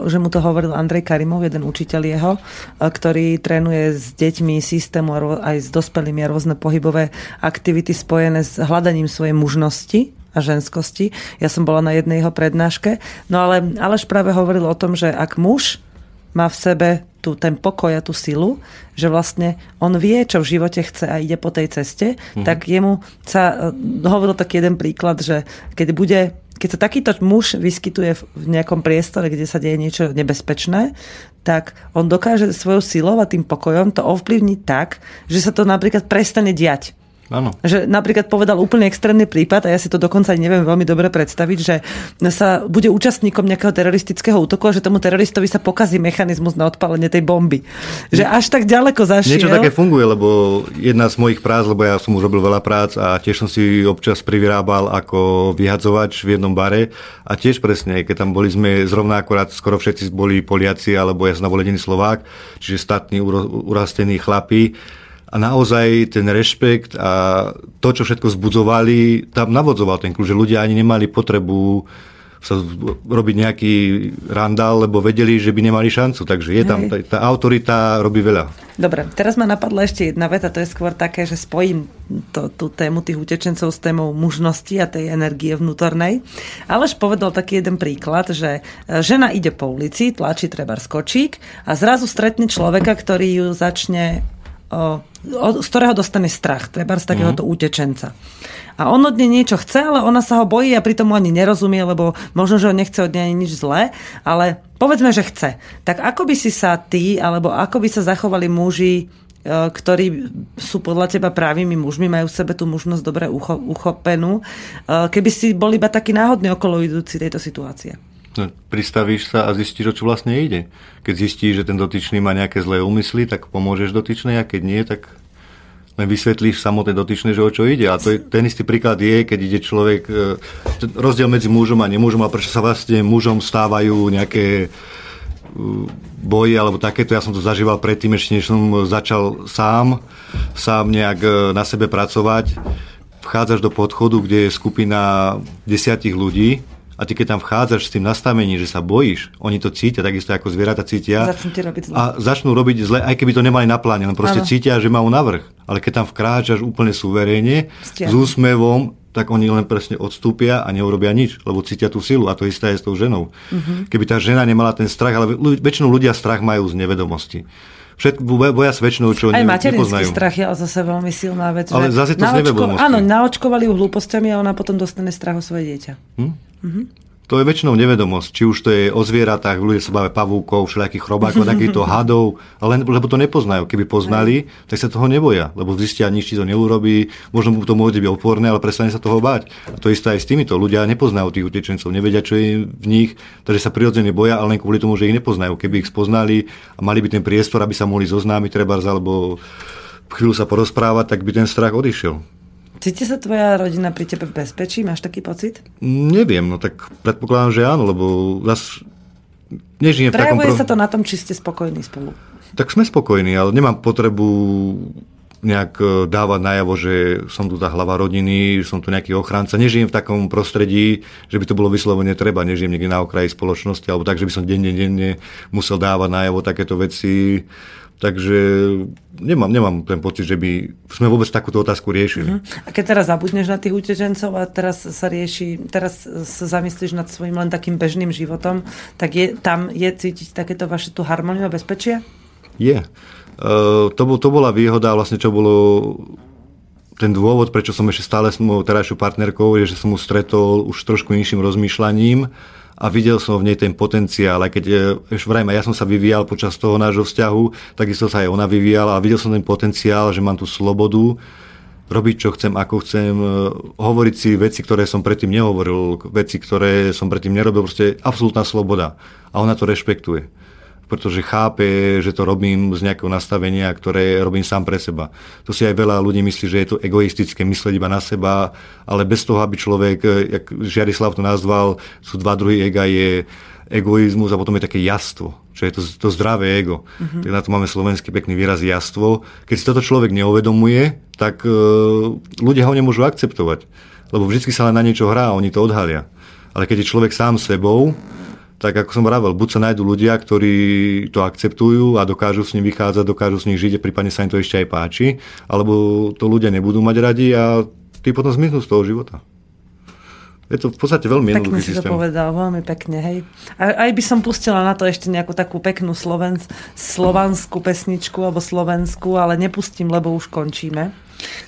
že mu to hovoril Andrej Karimov, jeden učiteľ jeho, ktorý trénuje s deťmi systému a aj s dospelými a rôzne pohybové aktivity spojené s hľadaním svojej mužnosti a ženskosti. Ja som bola na jednej jeho prednáške. No ale Aleš práve hovoril o tom, že ak muž má v sebe tu, ten pokoj a tú silu, že vlastne on vie, čo v živote chce a ide po tej ceste, mm-hmm. tak jemu sa, e, hovoril taký jeden príklad, že keď bude keď sa takýto muž vyskytuje v nejakom priestore, kde sa deje niečo nebezpečné, tak on dokáže svojou silou a tým pokojom to ovplyvniť tak, že sa to napríklad prestane diať. Áno. Že napríklad povedal úplne extrémny prípad, a ja si to dokonca neviem veľmi dobre predstaviť, že sa bude účastníkom nejakého teroristického útoku a že tomu teroristovi sa pokazí mechanizmus na odpálenie tej bomby. Že až tak ďaleko zašiel. Niečo také funguje, lebo jedna z mojich prác, lebo ja som už robil veľa prác a tiež som si občas privyrábal ako vyhadzovač v jednom bare a tiež presne, keď tam boli sme zrovna akorát, skoro všetci boli Poliaci, alebo ja som navoledený Slovák, čiže statní, urastení chlapí a naozaj ten rešpekt a to, čo všetko zbudzovali, tam navodzoval ten kľúč, že ľudia ani nemali potrebu sa robiť nejaký randál, lebo vedeli, že by nemali šancu. Takže je tam, tá, tá autorita robí veľa. Dobre, teraz ma napadla ešte jedna vec a to je skôr také, že spojím to, tú tému tých utečencov s témou mužnosti a tej energie vnútornej. Alež povedal taký jeden príklad, že e, žena ide po ulici, tlačí treba skočík a zrazu stretne človeka, ktorý ju začne z ktorého dostane strach, treba z takéhoto mm. utečenca. A on od nej niečo chce, ale ona sa ho bojí a pritom mu ani nerozumie, lebo možno, že on nechce od nej ani nič zlé, ale povedzme, že chce. Tak ako by si sa ty, alebo ako by sa zachovali muži, e, ktorí sú podľa teba právými mužmi, majú v sebe tú možnosť dobre ucho, uchopenú, e, keby si bol iba taký náhodný okolo idúci tejto situácie? No, Pristavíš sa a zistíš, o čo vlastne ide. Keď zistíš, že ten dotyčný má nejaké zlé úmysly, tak pomôžeš dotyčnej a keď nie, tak len vysvetlíš samotné dotyčné, že o čo ide. A to je, ten istý príklad je, keď ide človek, e, rozdiel medzi mužom a nemužom a prečo sa vlastne mužom stávajú nejaké e, boji alebo takéto. Ja som to zažíval predtým, ešte než som začal sám, sám nejak e, na sebe pracovať. Vchádzaš do podchodu, kde je skupina desiatich ľudí a ty keď tam vchádzaš s tým nastavením, že sa bojíš, oni to cítia, takisto ako zvieratá cítia. Začnú robiť zle. A začnú robiť zle, aj keby to nemali na pláne, len proste Áno. cítia, že majú navrh. Ale keď tam vkráčaš úplne suverénne, s úsmevom, tak oni len presne odstúpia a neurobia nič, lebo cítia tú silu a to isté je s tou ženou. Mhm. Keby tá žena nemala ten strach, ale väčšinou ľudia strach majú z nevedomosti. Všetko boja s väčšinou, čo Aj ne, materinský strach je zase veľmi silná vec. Ale zase to z naočko- nevedomosti. Áno, naočkovali ju hlúpostiami a ona potom dostane strach o svoje dieťa. To je väčšinou nevedomosť, či už to je o zvieratách, ľudia sa bavia pavúkov, všelijakých chrobákov, (laughs) takýchto hadov, len, lebo to nepoznajú. Keby poznali, tak sa toho neboja, lebo zistia, nič to neurobí, možno mu to môže byť oporné, ale prestane sa toho báť. A to isté aj s týmito. Ľudia nepoznajú tých utečencov, nevedia, čo je v nich, takže sa prirodzene boja, ale len kvôli tomu, že ich nepoznajú. Keby ich spoznali a mali by ten priestor, aby sa mohli zoznámiť, treba alebo chvíľu sa porozprávať, tak by ten strach odišiel. Cíti sa tvoja rodina pri tebe v bezpečí? Máš taký pocit? Neviem, no tak predpokladám, že áno, lebo zas nežijem v takom... Prejavuje sa to na tom, či ste spokojní spolu. Tak sme spokojní, ale nemám potrebu nejak e, dávať najavo, že som tu tá hlava rodiny, som tu nejaký ochranca. Nežijem v takom prostredí, že by to bolo vyslovene treba. Nežijem niekde na okraji spoločnosti, alebo tak, že by som denne, denne musel dávať najavo takéto veci. Takže nemám, nemám ten pocit, že by sme vôbec takúto otázku riešili. A keď teraz zabudneš na tých utečencov a teraz sa rieši, teraz sa zamyslíš nad svojim len takým bežným životom, tak je, tam je cítiť takéto vaše tú harmóniu a bezpečie? Je. Uh, to, bol, to bola výhoda, vlastne čo bolo ten dôvod, prečo som ešte stále s mojou terajšou partnerkou, je, že som mu stretol už trošku inším rozmýšľaním a videl som v nej ten potenciál, aj keď ešte vrajme, ja som sa vyvíjal počas toho nášho vzťahu, takisto sa aj ona vyvíjala a videl som ten potenciál, že mám tú slobodu, robiť, čo chcem, ako chcem, e, hovoriť si veci, ktoré som predtým nehovoril, veci, ktoré som predtým nerobil, proste absolútna sloboda. A ona to rešpektuje pretože chápe, že to robím z nejakého nastavenia, ktoré robím sám pre seba. To si aj veľa ľudí myslí, že je to egoistické mysleť iba na seba, ale bez toho, aby človek, e, jak Žiarislav to nazval, sú dva druhy ega, je egoizmus a potom je také jastvo, čo je to, to zdravé ego. Mm-hmm. Tak na to máme slovenský pekný výraz jastvo. Keď si toto človek neuvedomuje, tak e, ľudia ho nemôžu akceptovať, lebo vždy sa len na niečo hrá oni to odhalia. Ale keď je človek sám sebou, tak ako som vravel, buď sa nájdú ľudia, ktorí to akceptujú a dokážu s ním vychádzať, dokážu s nich žiť a prípadne sa im to ešte aj páči, alebo to ľudia nebudú mať radi a tí potom zmiznú z toho života. Je to v podstate veľmi jednoduchý systém. Pekne si to povedal, veľmi pekne, hej. A, aj by som pustila na to ešte nejakú takú peknú slovensk, slovanskú pesničku alebo slovenskú, ale nepustím, lebo už končíme.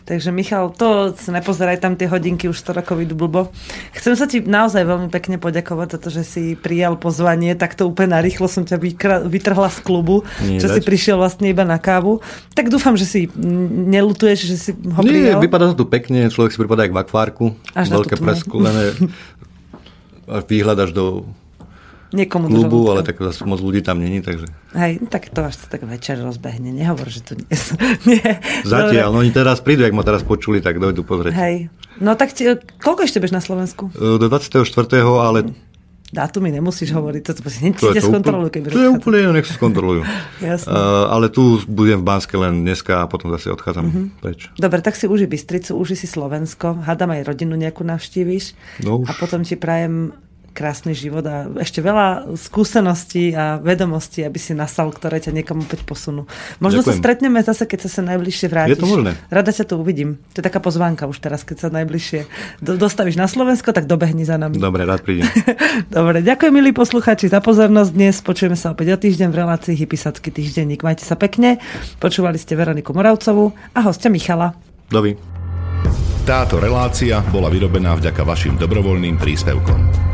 Takže Michal, to nepozeraj tam tie hodinky, už 100 rokov idú blbo. Chcem sa ti naozaj veľmi pekne poďakovať za to, že si prijal pozvanie, takto úplne narýchlo som ťa vytrhla z klubu, Nie, čo dač. si prišiel vlastne iba na kávu. Tak dúfam, že si nelutuješ, že si ho Nie, vypadá to tu pekne, človek si pripadá jak v akvárku, Až veľké preskúlené, výhľad až do Niekomu klubu, ale tak zase moc ľudí tam není, takže... Hej, tak to až sa tak večer rozbehne. Nehovor, že tu nie sú. (laughs) nie. Zatiaľ, no oni teraz prídu, ak ma teraz počuli, tak dojdu pozrieť. Hej. No tak ti, koľko ešte bež na Slovensku? E, do 24. ale dátumy nemusíš hovoriť, to, to, to, to skontrolujú, keď To je úplne, nech sa skontrolujú. (laughs) Jasne. Uh, ale tu budem v Banske len dneska a potom zase odchádzam uh-huh. preč. Dobre, tak si uži Bystricu, uži si Slovensko, hádam aj rodinu nejakú navštíviš no už. a potom ti prajem krásny život a ešte veľa skúseností a vedomostí, aby si nasal, ktoré ťa niekam opäť posunú. Možno Ďakujem. sa stretneme zase, keď sa sa najbližšie vrátiš. Je to možné. Rada ťa tu uvidím. To je taká pozvánka už teraz, keď sa najbližšie do, dostavíš na Slovensko, tak dobehni za nami. Dobre, rád prídem. (laughs) Dobre, ďakujem milí posluchači za pozornosť dnes. Počujeme sa opäť o týždeň v relácii Hypisacký týždenník. Majte sa pekne. Počúvali ste Veroniku Moravcovú a hostia Michala. Dovi. Táto relácia bola vyrobená vďaka vašim dobrovoľným príspevkom.